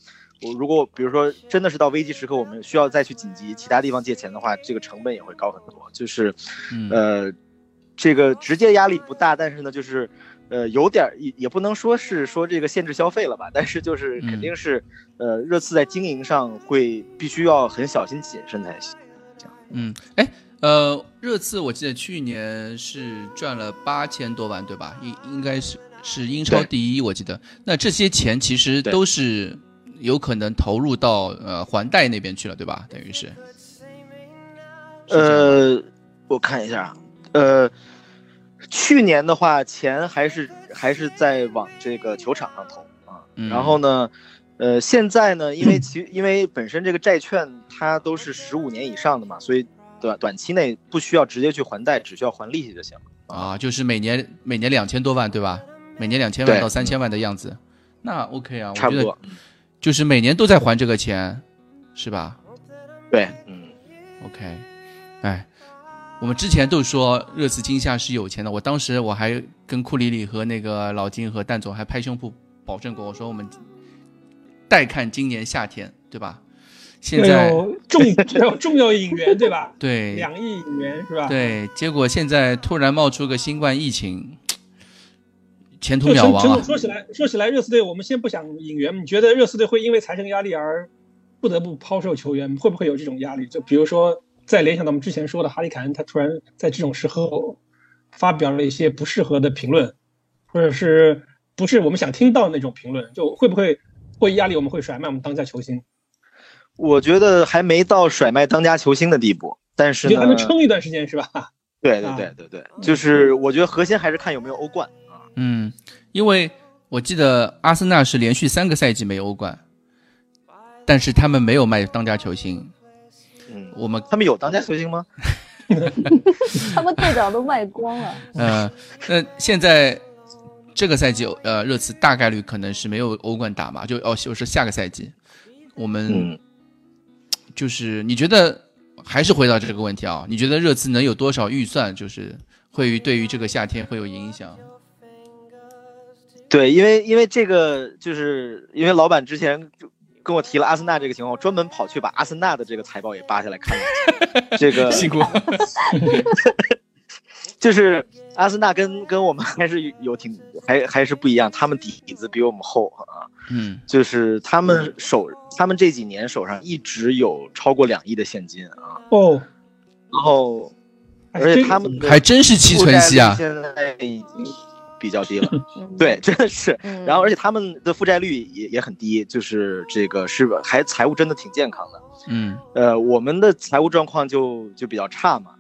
B: 我如果比如说真的是到危机时刻，我们需要再去紧急其他地方借钱的话，这个成本也会高很多。就是，呃。这个直接压力不大，但是呢，就是呃有点也也不能说是说这个限制消费了吧，但是就是肯定是呃热刺在经营上会必须要很小心谨慎才行。
A: 嗯，哎，呃，热刺我记得去年是赚了八千多万，对吧？应应该是是英超第一，我记得。那这些钱其实都是有可能投入到呃还贷那边去了，对吧？等于是。
B: 呃，我看一下，呃，去年的话，钱还是还是在往这个球场上投啊。然后呢，呃，现在呢，因为其 因为本身这个债券它都是十五年以上的嘛，所以短短期内不需要直接去还贷，只需要还利息就行了
A: 啊。就是每年每年两千多万，对吧？每年两千万到三千万的样子，那 OK 啊，
B: 差不多，
A: 就是每年都在还这个钱，是吧？
B: 对，嗯
A: ，OK。哎，我们之前都说热刺今夏是有钱的，我当时我还跟库里里和那个老金和蛋总还拍胸脯保证过，我说我们待看今年夏天，对吧？现在
D: 重要重要引援，对吧？
A: 对，
D: 两亿引援是吧？
A: 对，结果现在突然冒出个新冠疫情，前途渺茫
D: 啊！说起来，说起来，热刺队我们先不想引援，你觉得热刺队会因为财政压力而不得不抛售球员？会不会有这种压力？就比如说。再联想到我们之前说的哈利凯恩，他突然在这种时候发表了一些不适合的评论，或者是不是我们想听到的那种评论，就会不会会压力我们会甩卖我们当家球星？
B: 我觉得还没到甩卖当家球星的地步，但是
D: 还能撑一段时间是吧？
B: 对对对对对，就是我觉得核心还是看有没有欧冠
A: 啊。嗯，因为我记得阿森纳是连续三个赛季没欧冠，但是他们没有卖当家球星。
B: 嗯，
A: 我们
B: 他们有当家球星吗？
C: 他们队长都卖光了。
A: 嗯，那现在这个赛季，呃，热刺大概率可能是没有欧冠打嘛？就哦，就是下个赛季，我们就是你觉得还是回到这个问题啊？你觉得热刺能有多少预算？就是会对于这个夏天会有影响？
B: 对，因为因为这个就是因为老板之前就。跟我提了阿森纳这个情况，我专门跑去把阿森纳的这个财报也扒下来看了。这个
A: 辛苦，
B: 就是阿森纳跟跟我们还是有挺还还是不一样，他们底子比我们厚啊。
A: 嗯，
B: 就是他们手，他们这几年手上一直有超过两亿的现金啊。
D: 哦，
B: 然后而且他们
A: 还真是七存息啊。
B: 现在已经。比较低了，对，真的是。然后，而且他们的负债率也也很低，就是这个是还财务真的挺健康的。
A: 嗯，
B: 呃，我们的财务状况就就比较差嘛，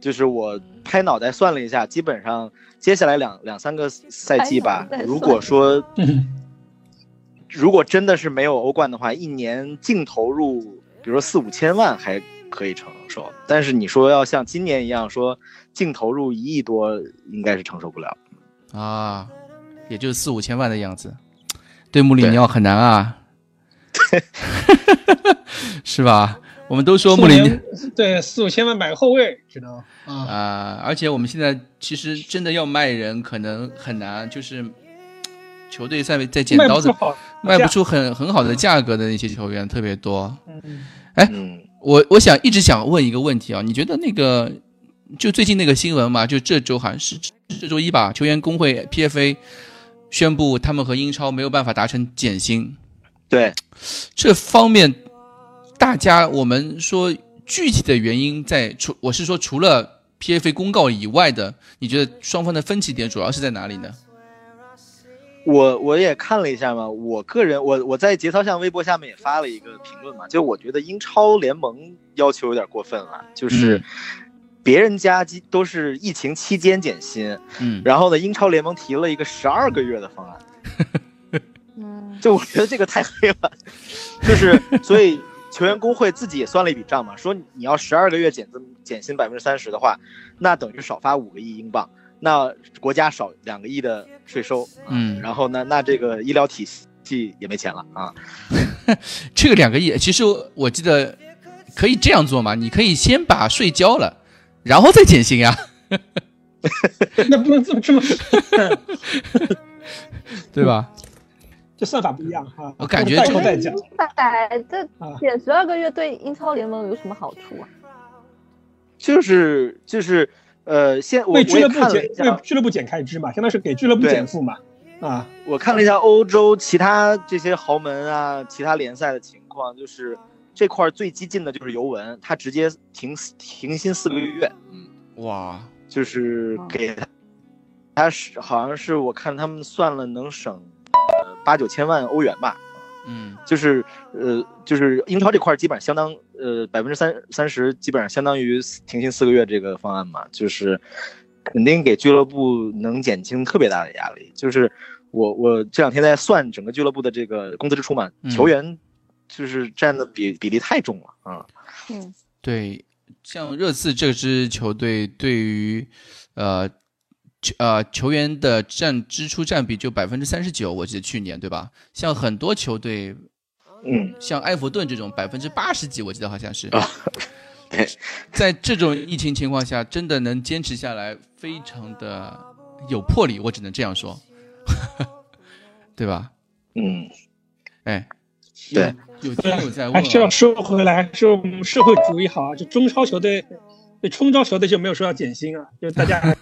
B: 就是我拍脑袋算了一下，基本上接下来两两三个赛季吧，如果说，如果真的是没有欧冠的话，一年净投入，比如说四五千万还可以承受，但是你说要像今年一样说净投入一亿多，应该是承受不了。
A: 啊，也就四五千万的样子，对穆里尼奥很难啊，是吧？我们都说穆里尼
D: 对四五千万买个后卫只能
A: 啊，而且我们现在其实真的要卖人可能很难，就是球队在在剪刀子卖不出很很好的价格的那些球员特别多。哎，我我想一直想问一个问题啊，你觉得那个？就最近那个新闻嘛，就这周好像是这周一吧，球员工会 PFA 宣布他们和英超没有办法达成减薪。
B: 对，
A: 这方面大家我们说具体的原因在除我是说除了 PFA 公告以外的，你觉得双方的分歧点主要是在哪里呢？
B: 我我也看了一下嘛，我个人我我在节操向微博下面也发了一个评论嘛，就我觉得英超联盟要求有点过分了，就是。别人家都是疫情期间减薪，
A: 嗯，
B: 然后呢，英超联盟提了一个十二个月的方案，
C: 嗯，
B: 就我觉得这个太黑了，就是所以球员工会自己也算了一笔账嘛，说你要十二个月减这减薪百分之三十的话，那等于少发五个亿英镑，那国家少两个亿的税收，
A: 嗯，
B: 然后呢，那这个医疗体系也没钱了啊，
A: 这个两个亿，其实我记得可以这样做嘛，你可以先把税交了。然后再减薪呀？
D: 那不能这么这么
A: 对吧？
D: 这算法不一样哈。
A: 我感觉
D: 代扣代价。
C: 这减十二个月对英超联盟有什么好处啊？
B: 就是就是呃，现
D: 为俱乐部减为俱乐部减开支嘛，相当于是给俱乐部减负嘛。啊，
B: 我看了一下欧洲其他这些豪门啊，其他联赛的情况，就是这块最激进的就是尤文，他直接停停薪四个月。
A: 嗯，哇，
B: 就是给他，他是好像是我看他们算了能省呃八九千万欧元吧。
A: 嗯，
B: 就是呃，就是英超这块基本上相当呃百分之三三十，基本上相当于停薪四个月这个方案嘛，就是肯定给俱乐部能减轻特别大的压力。就是我我这两天在算整个俱乐部的这个工资支出嘛，球员就是占的比比例太重了啊。
C: 嗯，
A: 对，像热刺这支球队对于呃。呃，球员的占支出占比就百分之三十九，我记得去年对吧？像很多球队，
B: 嗯，
A: 像埃弗顿这种百分之八十几，我记得好像是。在这种疫情情况下，真的能坚持下来，非常的有魄力，我只能这样说，对吧？
B: 嗯，
A: 哎，
B: 对，
A: 有听友在问，
D: 还是要说回来，说我们社会主义好啊，就中超球队，对中超球队就没有说要减薪啊，就大家。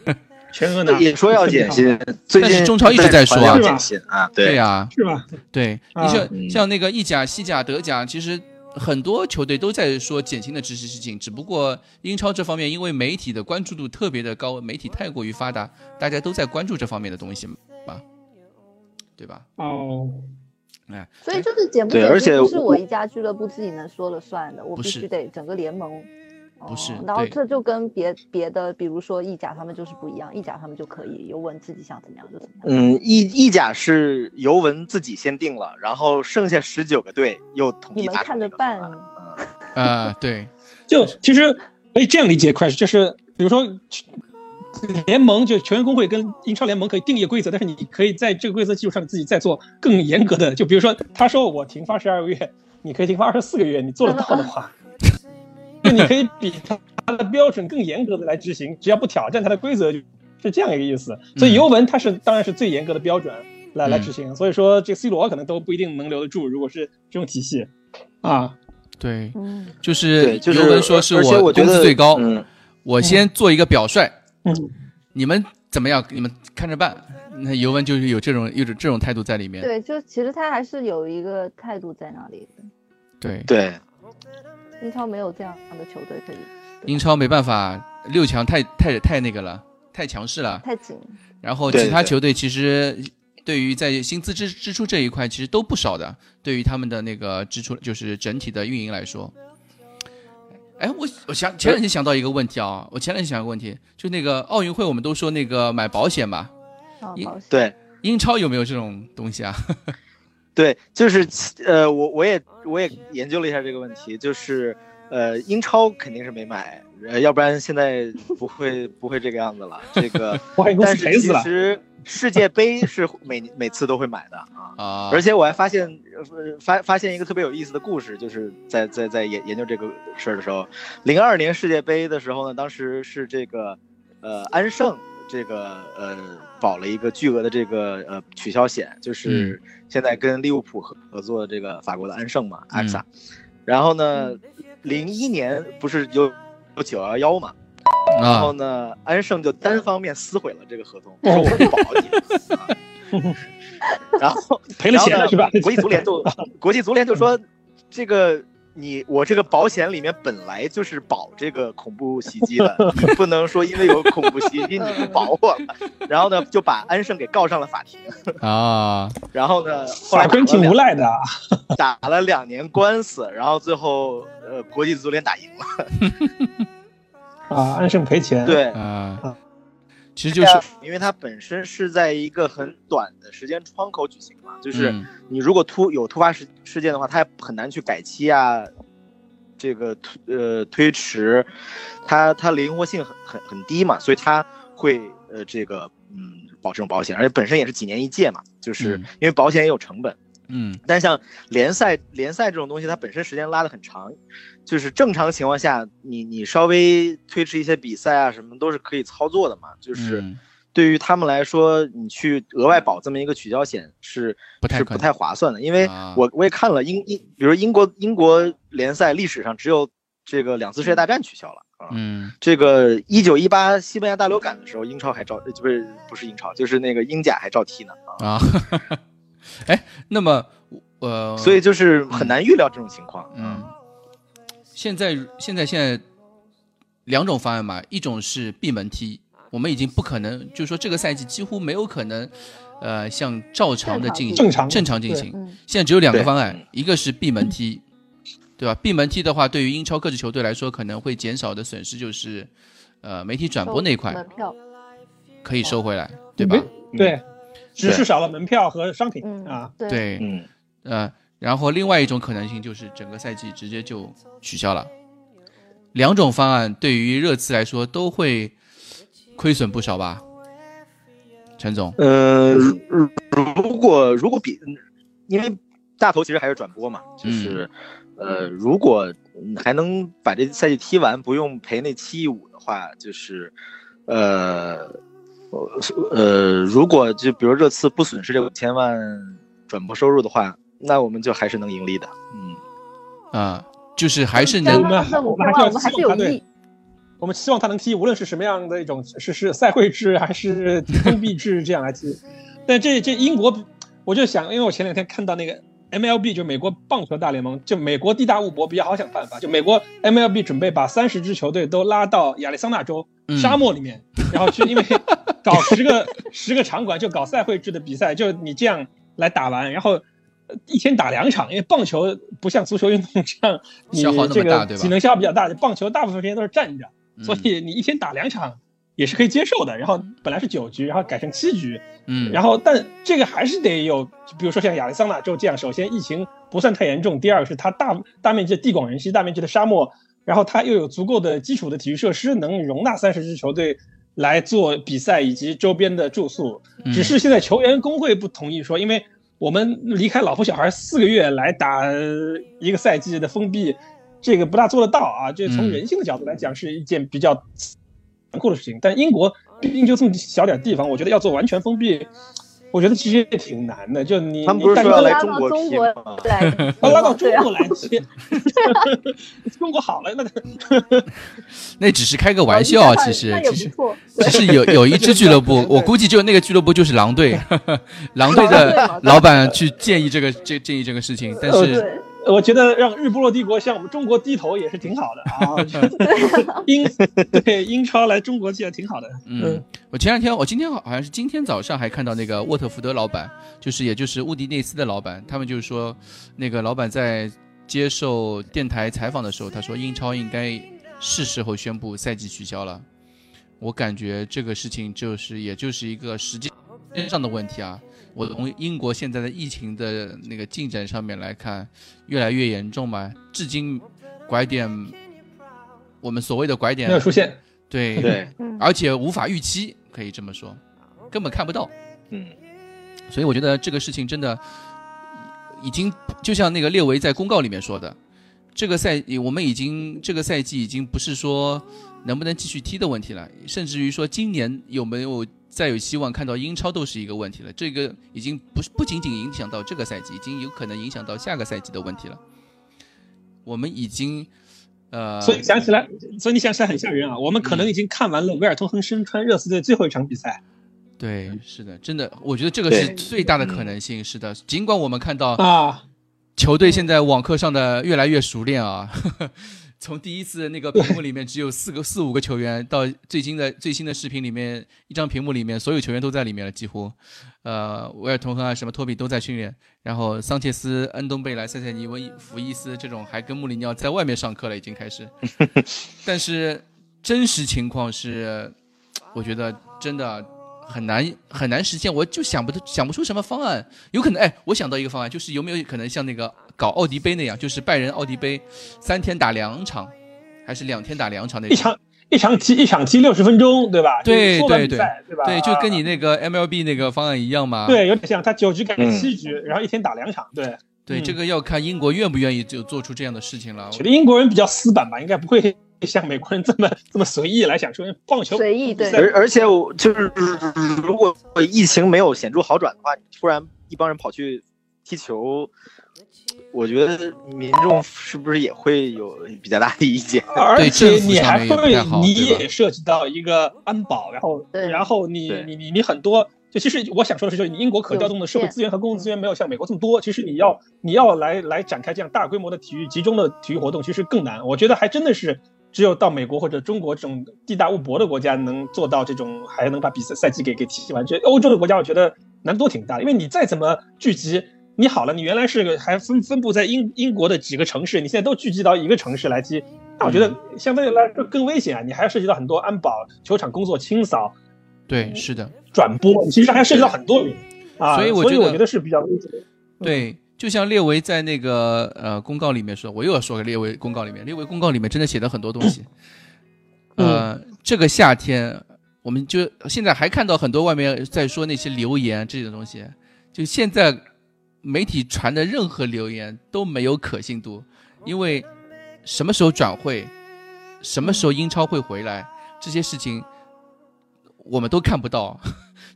D: 全额拿。
B: 也说要减薪，最近
A: 中超一直在说
B: 要减薪啊，
A: 对。呀，
D: 是吧？
A: 对，你像像那个意甲、西甲、德甲，其实很多球队都在说减薪的这些事情，只不过英超这方面因为媒体的关注度特别的高，媒体太过于发达，大家都在关注这方面的东西嘛，对吧？
D: 哦，
A: 哎，
C: 所以就是减不减薪不是我一家俱乐部自己能说了算的，我必须得整个联盟。
A: 不是，
C: 然后这就跟别别的，比如说意甲他们就是不一样，意甲他们就可以尤文自己想怎么样就怎么样。
B: 嗯，意意甲是尤文自己先定了，然后剩下十九个队又统一
C: 你们看着办。
A: 啊，对，
D: 就其实可以这样理解，Crash，就是比如说联盟就球员工会跟英超联盟可以定义规则，但是你可以在这个规则基础上自己再做更严格的，就比如说他说我停发十二个月，你可以停发二十四个月，你做得到的话。就你可以比他他的标准更严格的来执行，只要不挑战他的规则，就是这样一个意思。所以尤文他是当然是最严格的标准来来执行。所以说这 C 罗可能都不一定能留得住，如果是这种体系啊。
A: 对，就是尤文说是我工资最高，我先做一个表率，你们怎么样？你们看着办。那尤文就是有这种有这种态度在里面。
C: 对，就其实他还是有一个态度在那里的。
A: 对
B: 对。
C: 英超没有这样的球队可以。
A: 英超没办法，六强太太太那个了，太强势了，
C: 太紧。
A: 然后其他球队其实对于在薪资支支出这一块其实都不少的，对于他们的那个支出就是整体的运营来说。哎，我我想前两天想到一个问题啊，我前两天想一个问题，就那个奥运会我们都说那个买保险嘛，
C: 英
B: 对
A: 英超有没有这种东西啊？
B: 对，就是呃，我我也我也研究了一下这个问题，就是呃，英超肯定是没买，呃，要不然现在不会不会这个样子了。这个，但是其实世界杯是每每次都会买的啊，而且我还发现发发现一个特别有意思的故事，就是在在在研研究这个事儿的时候，零二年世界杯的时候呢，当时是这个呃安盛。这个呃保了一个巨额的这个呃取消险，就是现在跟利物浦合合作这个法国的安盛嘛，AXA。然后呢，零一年不是有有九幺幺嘛，然后呢，安盛就单方面撕毁了这个合同，说我不保你。然后
D: 赔了钱了是吧？
B: 国际足联就国际足联就说这个。你我这个保险里面本来就是保这个恐怖袭击的，你不能说因为有恐怖袭击你不保我了。然后呢，就把安盛给告上了法庭
A: 啊。
B: 然后呢，法
D: 官挺无赖的，
B: 打了两年官司，然后最后呃国际足联打赢了。
D: 啊，安盛赔钱。
B: 对
A: 啊。其实就是
B: 因为它本身是在一个很短的时间窗口举行嘛，就是你如果突有突发事事件的话，它也很难去改期啊，这个推呃推迟，它它灵活性很很很低嘛，所以它会呃这个嗯保这种保险，而且本身也是几年一届嘛，就是因为保险也有成本。
A: 嗯，
B: 但像联赛联赛这种东西，它本身时间拉得很长，就是正常情况下，你你稍微推迟一些比赛啊，什么都是可以操作的嘛。就是对于他们来说，你去额外保这么一个取消险是
A: 不太
B: 是不太划算的，因为我我也看了英英，比如英国英国联赛历史上只有这个两次世界大战取消了，啊。嗯，这个一九一八西班牙大流感的时候，英超还照不是不是英超，就是那个英甲还照踢呢
A: 啊。哎，那么呃，
B: 所以就是很难预料这种情况。
A: 嗯，现在现在现在两种方案嘛，一种是闭门踢，我们已经不可能，就是说这个赛季几乎没有可能。呃，像照常的进行，
D: 正常
A: 正常进行。现在只有两个方案，一个是闭门踢，对吧？闭门踢的话，对于英超各支球队来说，可能会减少的损失就是，呃，媒体转播那一块
C: 门票。
A: 可以收回来，对吧？
D: 对，只是少了门票和商品啊。
A: 对，嗯，呃，然后另外一种可能性就是整个赛季直接就取消了。两种方案对于热刺来说都会亏损不少吧？陈总，
B: 呃，如果如果比，因为大头其实还是转播嘛，就是，呃，如果还能把这赛季踢完，不用赔那七亿五的话，就是，呃，呃，如果就比如热刺不损失这五千万转播收入的话，那我们就还是能盈利的，
A: 嗯，啊，就是还是能，
C: 我们还是有利。
D: 我们希望他能踢，无论是什么样的一种是是赛会制还是封闭制这样来踢。但这这英国，我就想，因为我前两天看到那个 MLB 就美国棒球大联盟，就美国地大物博比较好想办法，就美国 MLB 准备把三十支球队都拉到亚利桑那州沙漠里面，然后去因为搞十个十个场馆就搞赛会制的比赛，就你这样来打完，然后一天打两场，因为棒球不像足球运动这样，你这个体能消耗比较大，棒球大部分时间都是站着。所以你一天打两场也是可以接受的。然后本来是九局，然后改成七局，
A: 嗯，
D: 然后但这个还是得有，比如说像亚利桑那州这样，首先疫情不算太严重，第二个是它大大面积的地广人稀，大面积的沙漠，然后它又有足够的基础的体育设施，能容纳三十支球队来做比赛以及周边的住宿。只是现在球员工会不同意说，因为我们离开老婆小孩四个月来打一个赛季的封闭。这个不大做得到啊！这从人性的角度来讲，是一件比较残酷的事情。但英国毕竟就这么小点地方，我觉得要做完全封闭，我觉得其实也挺难的。就你，
B: 他们不是说要来
C: 中
B: 国
C: 踢
B: 吗？
D: 拉到中国来 踢，中国好了，那
A: 那只是开个玩笑，其实其实其实有有一支俱乐部，我估计就那个俱乐部就是狼队，狼队的老板去建议这个这建议这个事情，但是。
D: 我觉得让日不落帝国向我们中国低头也是挺好的啊。英对英超来中国其实挺好的。
A: 嗯，我前两天，我今天好好像是今天早上还看到那个沃特福德老板，就是也就是乌迪内斯的老板，他们就是说，那个老板在接受电台采访的时候，他说英超应该是时候宣布赛季取消了。我感觉这个事情就是也就是一个时间上的问题啊。我从英国现在的疫情的那个进展上面来看，越来越严重嘛，至今拐点，我们所谓的拐点
D: 没有出现，
A: 对
B: 对，
A: 而且无法预期，可以这么说，根本看不到，
B: 嗯，
A: 所以我觉得这个事情真的已经就像那个列维在公告里面说的，这个赛我们已经这个赛季已经不是说能不能继续踢的问题了，甚至于说今年有没有。再有希望看到英超都是一个问题了，这个已经不是不仅仅影响到这个赛季，已经有可能影响到下个赛季的问题了。我们已经，呃，
D: 所以想起来，所以你想起来很吓人啊！我们可能已经看完了维尔通亨身穿热刺队最后一场比赛。
A: 对，是的，真的，我觉得这个是最大的可能性。是的，尽管我们看到
D: 啊，
A: 球队现在网课上的越来越熟练啊。从第一次那个屏幕里面只有四个四五个球员，到最新的最新的视频里面，一张屏幕里面所有球员都在里面了，几乎，呃，维尔通亨啊，什么托比都在训练，然后桑切斯、恩东贝莱、塞塞尼、温福伊斯这种还跟穆里尼奥在外面上课了，已经开始。但是真实情况是，我觉得真的很难很难实现，我就想不想不出什么方案。有可能，哎，我想到一个方案，就是有没有可能像那个。搞奥迪杯那样，就是拜仁奥迪杯，三天打两场，还是两天打两场那
D: 种？一场一场踢一场踢六十分钟，对吧？
A: 对对对，
D: 对吧？
A: 对，就跟你那个 MLB 那个方案一样嘛。
D: 对，有点像，他九局改成七局，然后一天打两场。对
A: 对，这个要看英国愿不愿意就做出这样的事情了。
D: 觉得英国人比较死板吧，应该不会 像美国人这么这么随意来想说棒球
C: 随意对。
B: 而而且我就是如果疫情没有显著好转的话，突然一帮人跑去。踢球，我觉得民众是不是也会有比较大的意见？
D: 而且你还会，你也涉及到一个安保，然后，然后你你你你很多。就其实我想说的是，就是英国可调动的社会资源和公共资源没有像美国这么多。其实你要你要来来展开这样大规模的体育集中的体育活动，其实更难。我觉得还真的是只有到美国或者中国这种地大物博的国家能做到这种，还能把比赛赛季给给踢完。这欧洲的国家，我觉得难度挺大的，因为你再怎么聚集，你好了，你原来是个还分分布在英英国的几个城市，你现在都聚集到一个城市来踢，那我觉得相对来说更危险啊！你还要涉及到很多安保、球场工作清扫。
A: 对，是的。
D: 转播其实还涉及到很多人啊，
A: 所以
D: 我
A: 觉
D: 得是比较危险。
A: 对，就像列维在那个呃公告里面说，我又要说个列维公告里面，列维公告里面真的写了很多东西。呃，这个夏天，我们就现在还看到很多外面在说那些留言这些东西，就现在媒体传的任何留言都没有可信度，因为什么时候转会，什么时候英超会回来，这些事情我们都看不到。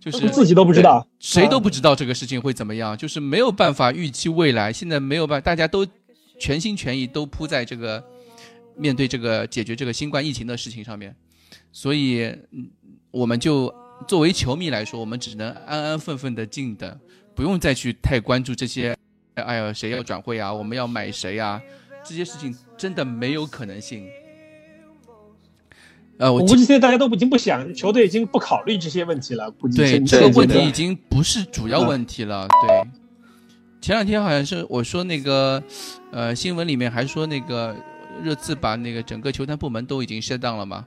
A: 就是
D: 自己都不知道，
A: 谁都不知道这个事情会怎么样，就是没有办法预期未来。现在没有办法，大家都全心全意都扑在这个面对这个解决这个新冠疫情的事情上面，所以我们就作为球迷来说，我们只能安安分分的静等，不用再去太关注这些。哎呀，谁要转会啊？我们要买谁啊？这些事情真的没有可能性。呃，
D: 我估计现在大家都已经不想，球队已经不考虑这些问题了。估计
A: 对这个问题已经不是主要问题了。对，前两天好像是我说那个，呃，新闻里面还说那个热刺把那个整个球探部门都已经 shut down 了嘛。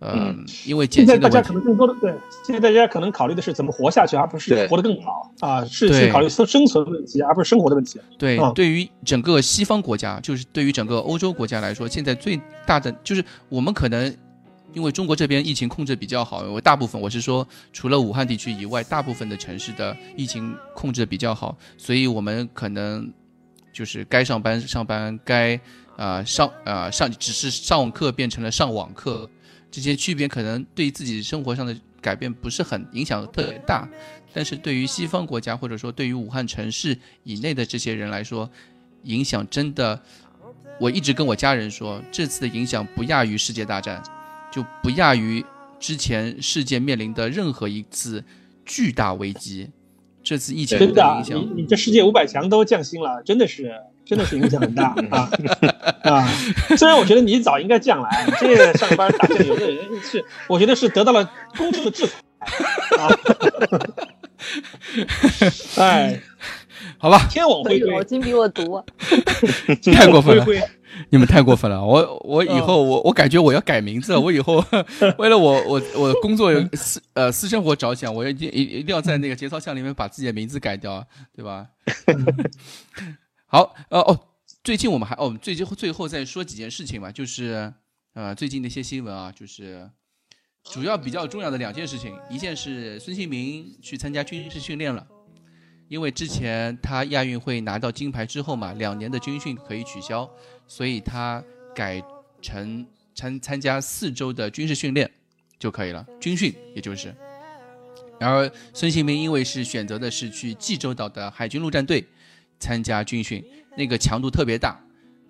A: 嗯，因为
D: 现在大家可能更多的对，现在大家可能考虑的是怎么活下去，而不是活得更好啊，是去考虑生生存问题，而不是生活的问题。
A: 对，对于整个西方国家，就是对于整个欧洲国家来说，现在最大的就是我们可能。因为中国这边疫情控制比较好，我大部分我是说，除了武汉地区以外，大部分的城市的疫情控制的比较好，所以我们可能就是该上班上班，该啊上啊上只是上网课变成了上网课，这些区别可能对自己生活上的改变不是很影响特别大，但是对于西方国家或者说对于武汉城市以内的这些人来说，影响真的，我一直跟我家人说，这次的影响不亚于世界大战。就不亚于之前世界面临的任何一次巨大危机，这次疫情真的影响，
D: 你你这世界五百强都降薪了，真的是真的是影响很大 啊啊！虽然我觉得你早应该降了，你这上班打酱油的人是，我觉得是得到了公众的制裁啊！哎，
A: 好吧，
D: 天网恢恢，
C: 脑筋比我毒，
A: 太过分了。你们太过分了！我我以后我我感觉我要改名字了。我以后 为了我我我工作私呃私生活着想，我一定一一定要在那个节操箱里面把自己的名字改掉，对吧？好，呃哦，最近我们还哦，最近最后再说几件事情吧，就是呃最近的一些新闻啊，就是主要比较重要的两件事情，一件是孙兴民去参加军事训练了，因为之前他亚运会拿到金牌之后嘛，两年的军训可以取消。所以他改成参参加四周的军事训练就可以了，军训也就是。然而孙兴民因为是选择的是去济州岛的海军陆战队参加军训，那个强度特别大，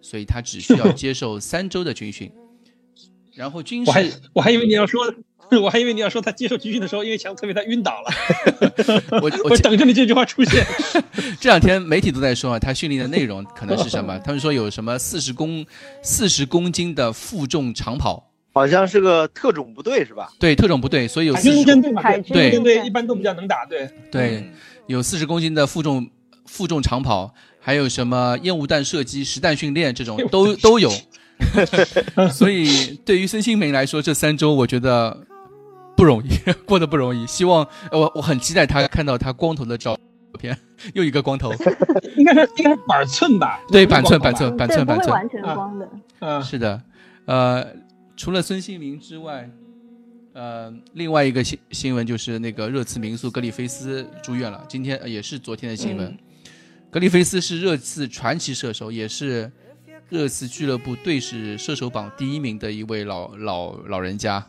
A: 所以他只需要 接受三周的军训。然后军事，
D: 我还我还以为你要说。我还以为你要说他接受集训的时候，因为强度特别大晕倒了。
A: 我
D: 我等着你这句话出现。
A: 这两天媒体都在说啊，他训练的内容可能是什么？他们说有什么四十公四十公斤的负重长跑，
B: 好像是个特种部队是吧？
A: 对，特种部队，所以有
D: 海军陆战队嘛，
C: 海
D: 军队一般都比较能打，对
A: 对，有四十公斤的负重负重长跑，还有什么烟雾弹射击、实弹训练这种都都有。所以对于孙兴民来说，这三周我觉得。不容易，过得不容易。希望我我很期待他看到他光头的照片，又一个光头，
D: 应该是应该是板寸吧？
A: 对，板寸板寸板寸板寸，
C: 完全光的。
D: 嗯，
A: 是的。呃，除了孙兴民之外，呃，另外一个新新闻就是那个热刺名宿格里菲斯住院了。今天也是昨天的新闻。格里菲斯是热刺传奇射手，也是热刺俱乐部队史射手榜第一名的一位老老老人家。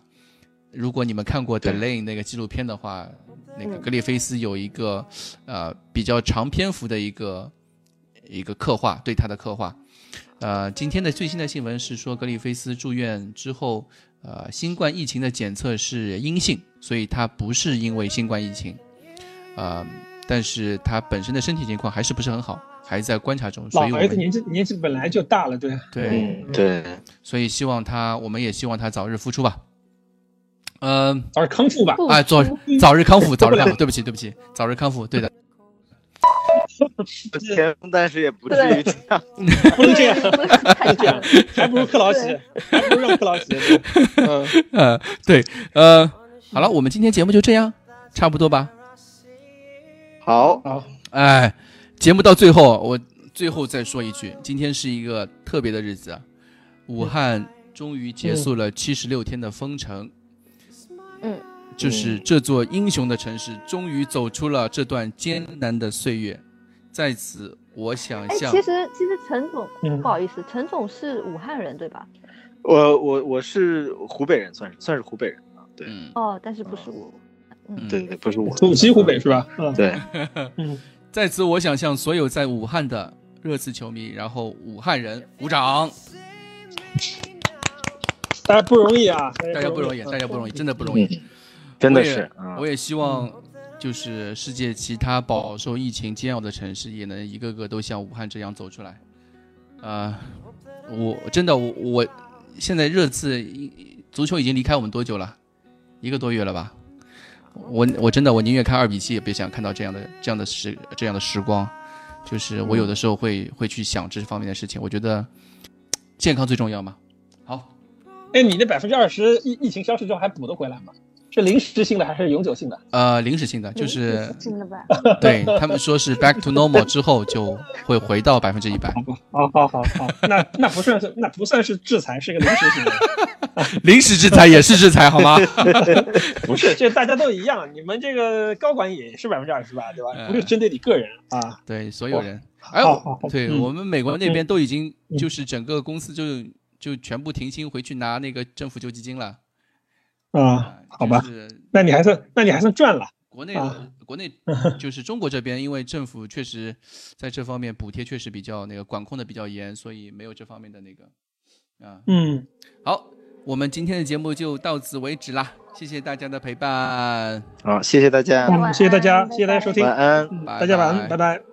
A: 如果你们看过《The Lane》那个纪录片的话，那个格里菲斯有一个呃比较长篇幅的一个一个刻画，对他的刻画。呃，今天的最新的新闻是说，格里菲斯住院之后，呃，新冠疫情的检测是阴性，所以他不是因为新冠疫情，呃，但是他本身的身体情况还是不是很好，还在观察中。所以
D: 老儿子年纪年纪本来就大了，对
A: 对
B: 对，
A: 所以希望他，我们也希望他早日复出吧。嗯，
D: 早日康复吧。
A: 哎，早早日康复，早日康复。对不起，对不起，早日康复。对的。
B: 不行，但是也不至于这样，
D: 不能这样，太这样，还不如克劳奇，还不如让克劳奇。嗯
A: 呃，对，呃，好了，我们今天节目就这样，差不多吧。
B: 好，
D: 好，
A: 哎，节目到最后，我最后再说一句，今天是一个特别的日子，武汉终于结束了七十六天的封城。
C: 嗯。
A: 就是这座英雄的城市，终于走出了这段艰难的岁月。在此，我想向，
C: 其实其实陈总，不好意思，陈总是武汉人对吧？
B: 我我我是湖北人，算是算是湖北人啊。对，
C: 哦，但是不是我，
B: 嗯，对对，不是我，
D: 东西湖北是吧？
B: 嗯，对。
D: 嗯，
A: 在此，我想向所有在武汉的热刺球迷，然后武汉人鼓掌。
D: 大家不容易啊！
A: 大家不容易，大家不容易，真的不容易。
B: 真的是，
A: 我也希望，就是世界其他饱受疫情煎熬的城市，也能一个个都像武汉这样走出来。啊，我真的，我我现在热刺足球已经离开我们多久了？一个多月了吧？我我真的，我宁愿看二比七，也别想看到这样的这样的时这样的时光。就是我有的时候会会去想这方面的事情。我觉得健康最重要嘛。好，
D: 哎，你那百分之二十疫疫情消失之后还补得回来吗？是临时性的还是永久性的？
A: 呃，临时性的，就是
C: 真的吧？
A: 对他们说是 back to normal 之后就会回到百分之一百。
D: 好好好好，那那不算是那不算是制裁，是个临时性的。
A: 临时制裁也是制裁，好吗？
D: 不是，这大家都一样，你们这个高管也是百分之二十吧，对吧？不是针对你个人啊。
A: 对，所有人。哎，对我们美国那边都已经就是整个公司就就全部停薪回去拿那个政府救济金了。
D: 啊，好吧，那你还算，那你还算赚了。
A: 国内，国内 就是中国这边，因为政府确实在这方面补贴确实比较那个管控的比较严，所以没有这方面的那个啊。
D: 嗯，
A: 好，我们今天的节目就到此为止啦，谢谢大家的陪伴。
B: 好，谢谢大家，
D: 谢谢大家，谢谢大家收听，
B: 晚安，
D: 大家晚安，拜拜。